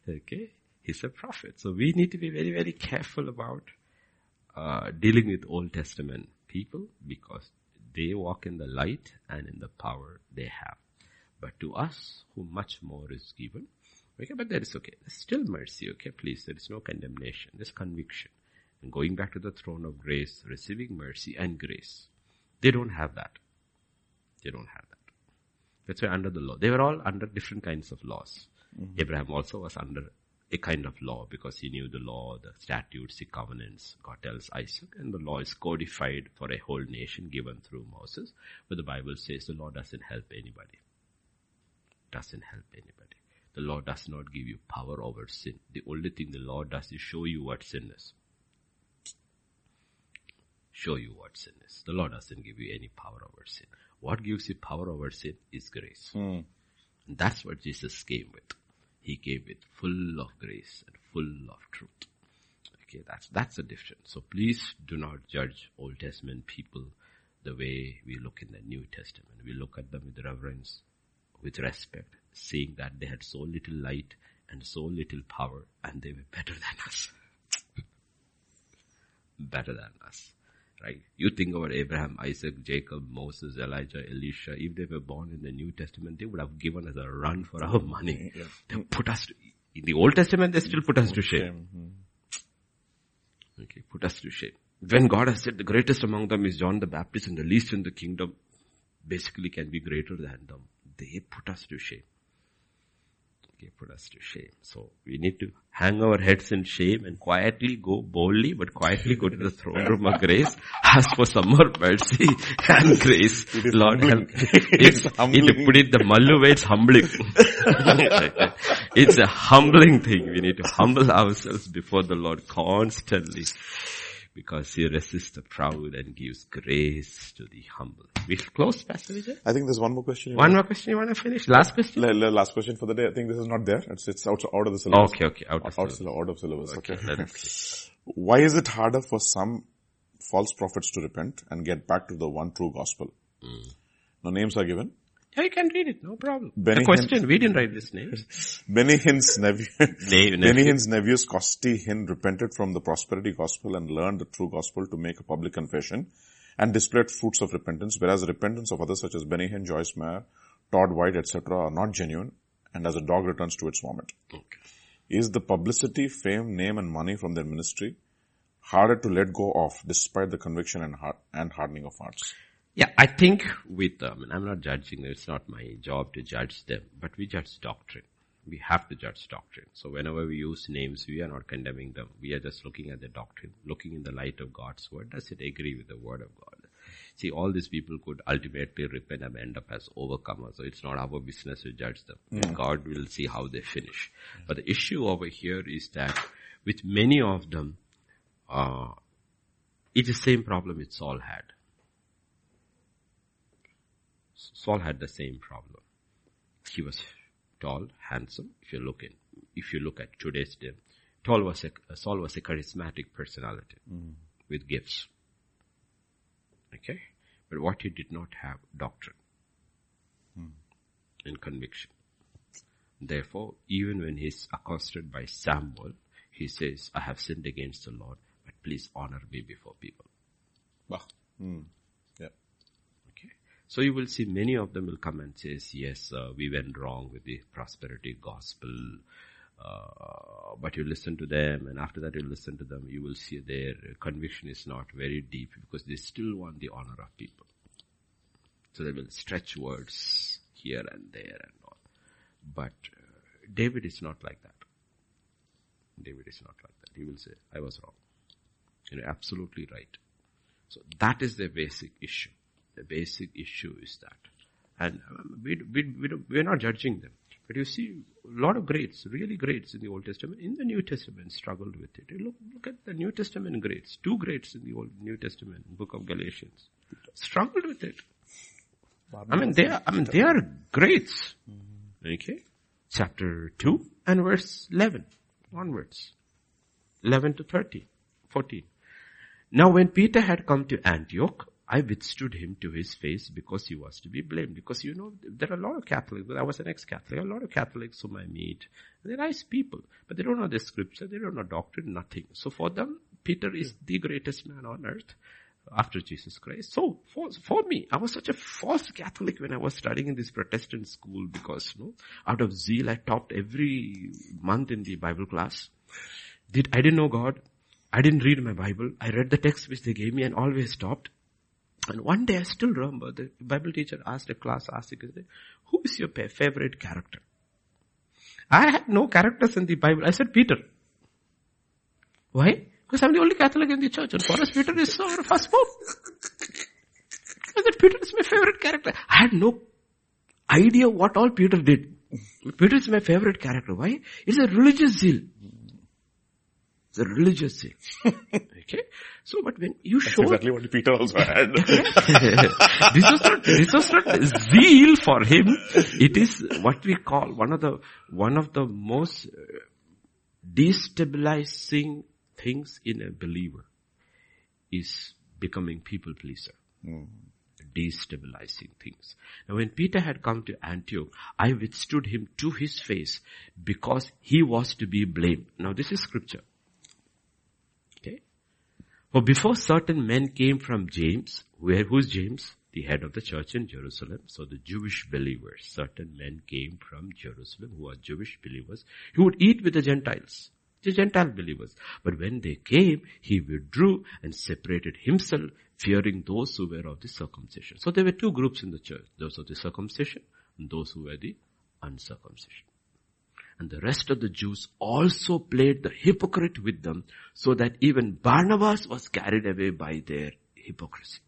Okay? He's a prophet. So we need to be very, very careful about uh, dealing with Old Testament people because they walk in the light and in the power they have. But to us, who much more is given, okay, but that is okay. There's still mercy, okay, please. There is no condemnation. There's conviction. And going back to the throne of grace, receiving mercy and grace. They don't have that. They don't have that. That's why under the law. They were all under different kinds of laws. Mm-hmm. Abraham also was under a kind of law because he knew the law, the statutes, the covenants. God tells Isaac and the law is codified for a whole nation given through Moses. But the Bible says the law doesn't help anybody. Doesn't help anybody. The law does not give you power over sin. The only thing the law does is show you what sin is. Show you what sin is. The law doesn't give you any power over sin. What gives you power over sin is grace. Mm. And that's what Jesus came with. He gave it full of grace and full of truth. Okay, that's, that's the difference. So please do not judge Old Testament people the way we look in the New Testament. We look at them with reverence, with respect, seeing that they had so little light and so little power and they were better than us. better than us. Right? You think about Abraham, Isaac, Jacob, Moses, Elijah, Elisha. If they were born in the New Testament, they would have given us a run for our mm-hmm. money. They put us to, in the Old Testament, they still put us to shame. Hmm. Okay, put us to shame. When God has said the greatest among them is John the Baptist and the least in the kingdom, basically can be greater than them. They put us to shame. Okay, put us to shame. So we need to hang our heads in shame and quietly go boldly, but quietly go to the throne room of grace, ask for some more mercy and grace. Lord, help. It's, It's humbling. it, put it the Mallu way, it's humbling. it's a humbling thing. We need to humble ourselves before the Lord constantly because he resists the proud and gives grace to the humble. We close, Pastor Vijay? I think there's one more question. One more question you want to finish? Last question? La- la- last question for the day. I think this is not there. It's, it's out, out of the syllabus. Okay, okay, out of Out, syllabus. out of syllabus. Okay. us Why is it harder for some false prophets to repent and get back to the one true gospel? Hmm. No names are given. Yeah, you can read it, no problem. Benny the question, we didn't write this name. Benny Hinn's nephew, Benny Hinn's nephew Scotty Hinn repented from the prosperity gospel and learned the true gospel to make a public confession and displayed fruits of repentance, whereas the repentance of others such as Benny Hinn, Joyce Meyer, Todd White, etc. are not genuine and as a dog returns to its vomit. Okay. Is the publicity, fame, name and money from their ministry harder to let go of despite the conviction and, heart, and hardening of hearts? Yeah, I think with them, and I'm not judging them, it's not my job to judge them, but we judge doctrine. We have to judge doctrine. So whenever we use names, we are not condemning them. We are just looking at the doctrine, looking in the light of God's word. Does it agree with the word of God? See, all these people could ultimately repent and end up as overcomers. So it's not our business to judge them. God will see how they finish. But the issue over here is that with many of them, uh, it's the same problem it's all had. Saul had the same problem. He was tall, handsome. If you look in, if you look at today's day, tall was a, Saul was a charismatic personality with gifts. Okay, but what he did not have doctrine and conviction. Therefore, even when he's accosted by Samuel, he says, "I have sinned against the Lord, but please honor me before people." Bah. Hmm. So you will see many of them will come and says, yes, uh, we went wrong with the prosperity gospel. Uh, but you listen to them and after that you listen to them, you will see their conviction is not very deep because they still want the honor of people. So they will stretch words here and there and all. But uh, David is not like that. David is not like that. He will say, I was wrong. You're absolutely right. So that is the basic issue. The basic issue is that. And we, we, we don't, we're not judging them. But you see, a lot of greats, really greats in the Old Testament, in the New Testament struggled with it. You look, look at the New Testament greats. Two greats in the Old New Testament, book of Galatians. Struggled with it. I mean, they are, I mean, they are greats. Okay? Chapter 2 and verse 11 onwards. 11 to 30, 14. Now when Peter had come to Antioch, I withstood him to his face because he was to be blamed. Because you know, there are a lot of Catholics, but I was an ex-Catholic, a lot of Catholics whom I meet. They're nice people, but they don't know the scripture, they don't know doctrine, nothing. So for them, Peter is hmm. the greatest man on earth after Jesus Christ. So for, for me, I was such a false Catholic when I was studying in this Protestant school because, you know, out of zeal, I topped every month in the Bible class. Did, I didn't know God. I didn't read my Bible. I read the text which they gave me and always stopped. And one day I still remember the Bible teacher asked a class, asked who is your favorite character? I had no characters in the Bible. I said Peter. Why? Because I'm the only Catholic in the church and for us Peter is our first pope. I said Peter is my favorite character. I had no idea what all Peter did. Peter is my favorite character. Why? It's a religious zeal. It's a religious thing. okay? So, but when you show Exactly what Peter also had. this was not this was not zeal for him. It is what we call one of the one of the most uh, destabilizing things in a believer is becoming people pleaser. Destabilizing things. Now when Peter had come to Antioch, I withstood him to his face because he was to be blamed. Now this is scripture. For before certain men came from James, where, who's James? The head of the church in Jerusalem. So the Jewish believers, certain men came from Jerusalem who are Jewish believers, who would eat with the Gentiles, the Gentile believers. But when they came, he withdrew and separated himself, fearing those who were of the circumcision. So there were two groups in the church, those of the circumcision and those who were the uncircumcision. And the rest of the Jews also played the hypocrite with them so that even Barnabas was carried away by their hypocrisy.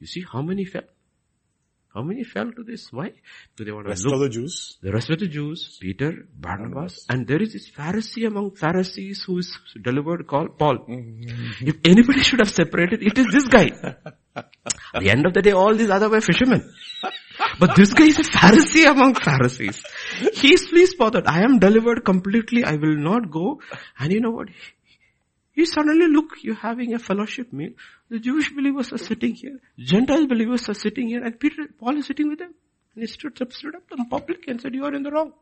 You see how many fell? How many fell to this? Why? Do they want to Rest look of the Jews. the rest of the Jews, Peter, Barnabas, and there is this Pharisee among Pharisees who is delivered called Paul. Mm-hmm. If anybody should have separated, it is this guy. At the end of the day, all these other were fishermen. But this guy is a Pharisee among Pharisees. He is please bothered. I am delivered completely. I will not go. And you know what? You suddenly look, you're having a fellowship meal. The Jewish believers are sitting here. Gentile believers are sitting here. And Peter, Paul is sitting with them. And he stood up, stood up in public and said, you are in the wrong.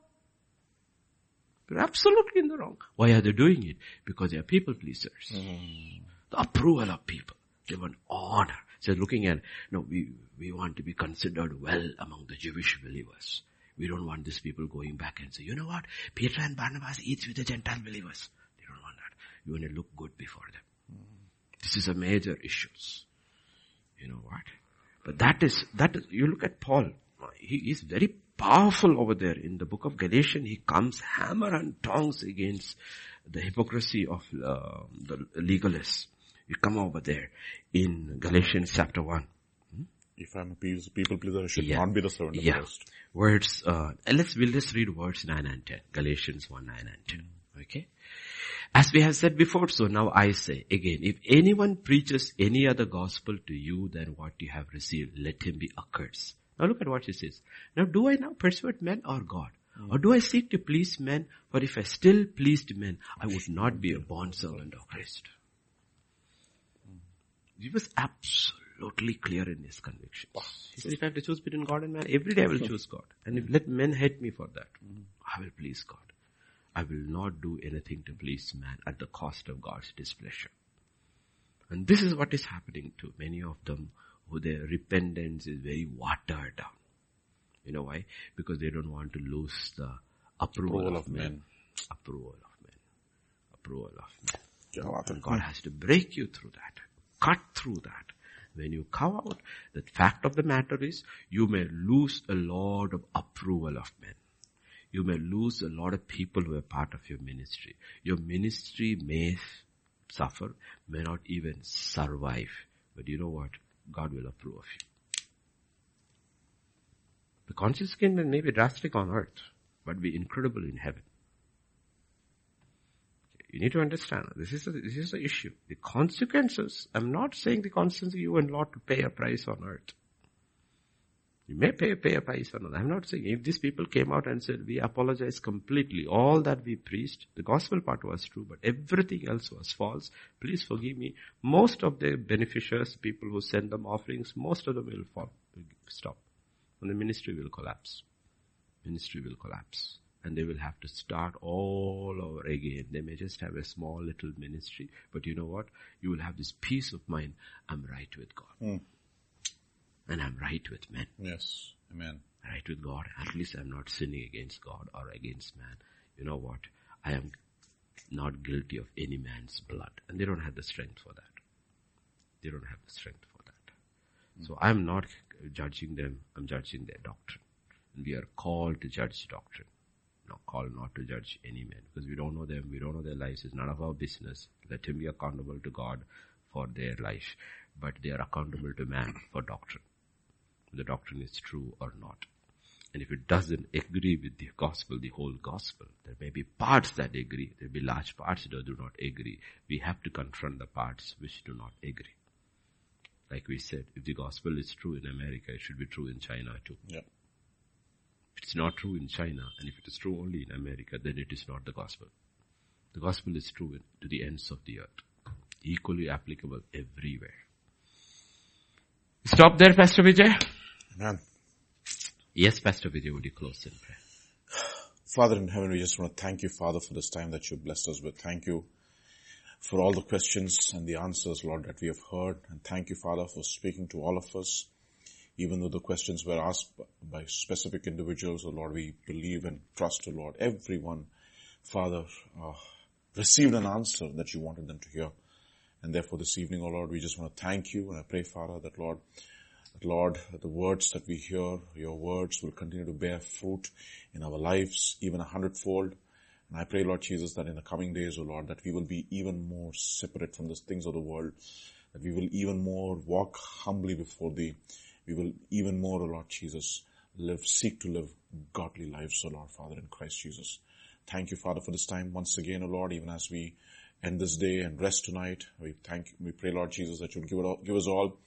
You're absolutely in the wrong. Why are they doing it? Because they are people pleasers. Mm. The approval of people. They want honor. So looking at, no, we, we want to be considered well among the Jewish believers. We don't want these people going back and say, you know what? Peter and Barnabas eats with the Gentile believers. They don't want that. You want to look good before them. This is a major issue. You know what? But that is, that is, you look at Paul. He is very powerful over there. In the book of Galatians, he comes hammer and tongs against the hypocrisy of uh, the legalists. You come over there in Galatians chapter 1. If I'm a pe- people pleaser, I should Yeah. not be the servant of Yeah. Christ. Words, uh, let's, we'll just read words 9 and 10. Galatians 1, 9 and 10. Okay? As we have said before, so now I say again, if anyone preaches any other gospel to you than what you have received, let him be accursed. Now look at what he says. Now do I now persuade men or God? Or do I seek to please men? For if I still pleased men, I would not be a bondservant of Christ. He was absolutely clear in his conviction. He said, if I have to choose between God and man, every day I will hmm. choose God. And if let men hate me for that, hmm. I will please God. I will not do anything to please man at the cost of God's displeasure. And this is what is happening to many of them who their repentance is very watered down. You know why? Because they don't want to lose the approval, approval of, of men. men. Approval of men. Approval of men. And God has to break you through that. Cut through that. When you come out, the fact of the matter is, you may lose a lot of approval of men. You may lose a lot of people who are part of your ministry. Your ministry may suffer, may not even survive. But you know what? God will approve of you. The consequence may be drastic on earth, but be incredible in heaven. You need to understand this is a, this is the issue. The consequences. I'm not saying the consequences you are not to pay a price on earth. You may pay pay a price on earth. I'm not saying if these people came out and said we apologize completely, all that we preached, the gospel part was true, but everything else was false. Please forgive me. Most of the beneficiaries, people who send them offerings, most of them will fall, will stop, and the ministry will collapse. Ministry will collapse and they will have to start all over again. They may just have a small little ministry, but you know what? You will have this peace of mind. I'm right with God. Hmm. And I'm right with men. Yes. Amen. Right with God. At least I'm not sinning against God or against man. You know what? I am not guilty of any man's blood. And they don't have the strength for that. They don't have the strength for that. So I'm not judging them. I'm judging their doctrine. And we are called to judge doctrine. No, called not to judge any man because we don't know them. We don't know their lives. It's none of our business. Let him be accountable to God for their life. But they are accountable to man for doctrine. The doctrine is true or not. And if it doesn't agree with the gospel, the whole gospel, there may be parts that agree. There may be large parts that do not agree. We have to confront the parts which do not agree. Like we said, if the gospel is true in America, it should be true in China too. Yeah. If it's not true in China, and if it is true only in America, then it is not the gospel. The gospel is true to the ends of the earth. Equally applicable everywhere. Stop there, Pastor Vijay. Amen. Yes, Pastor Vijay, would you close in prayer? Father in heaven, we just want to thank you, Father, for this time that you blessed us with. Thank you for all the questions and the answers, Lord, that we have heard. And thank you, Father, for speaking to all of us. Even though the questions were asked by specific individuals, oh Lord, we believe and trust, oh Lord, everyone, Father, uh, received an answer that you wanted them to hear. And therefore this evening, oh Lord, we just want to thank you and I pray, Father, that Lord, that Lord, the words that we hear, your words will continue to bear fruit in our lives, even a hundredfold. And I pray, Lord Jesus, that in the coming days, O Lord, that we will be even more separate from the things of the world, that we will even more walk humbly before Thee. We will even more, O Lord Jesus, live, seek to live godly lives, O Lord, Father, in Christ Jesus. Thank you, Father, for this time once again, O Lord, even as we end this day and rest tonight. We thank, we pray, Lord Jesus, that you'll give, all, give us all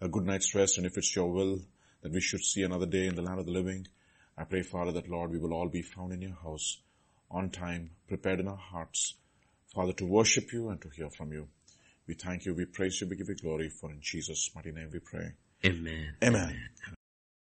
a good night's rest, and if it's your will, that we should see another day in the land of the living. I pray, Father, that Lord, we will all be found in your house on time, prepared in our hearts, Father, to worship you and to hear from you. We thank you, we praise you, we give you glory, for in Jesus' mighty name we pray. Amen. Amen.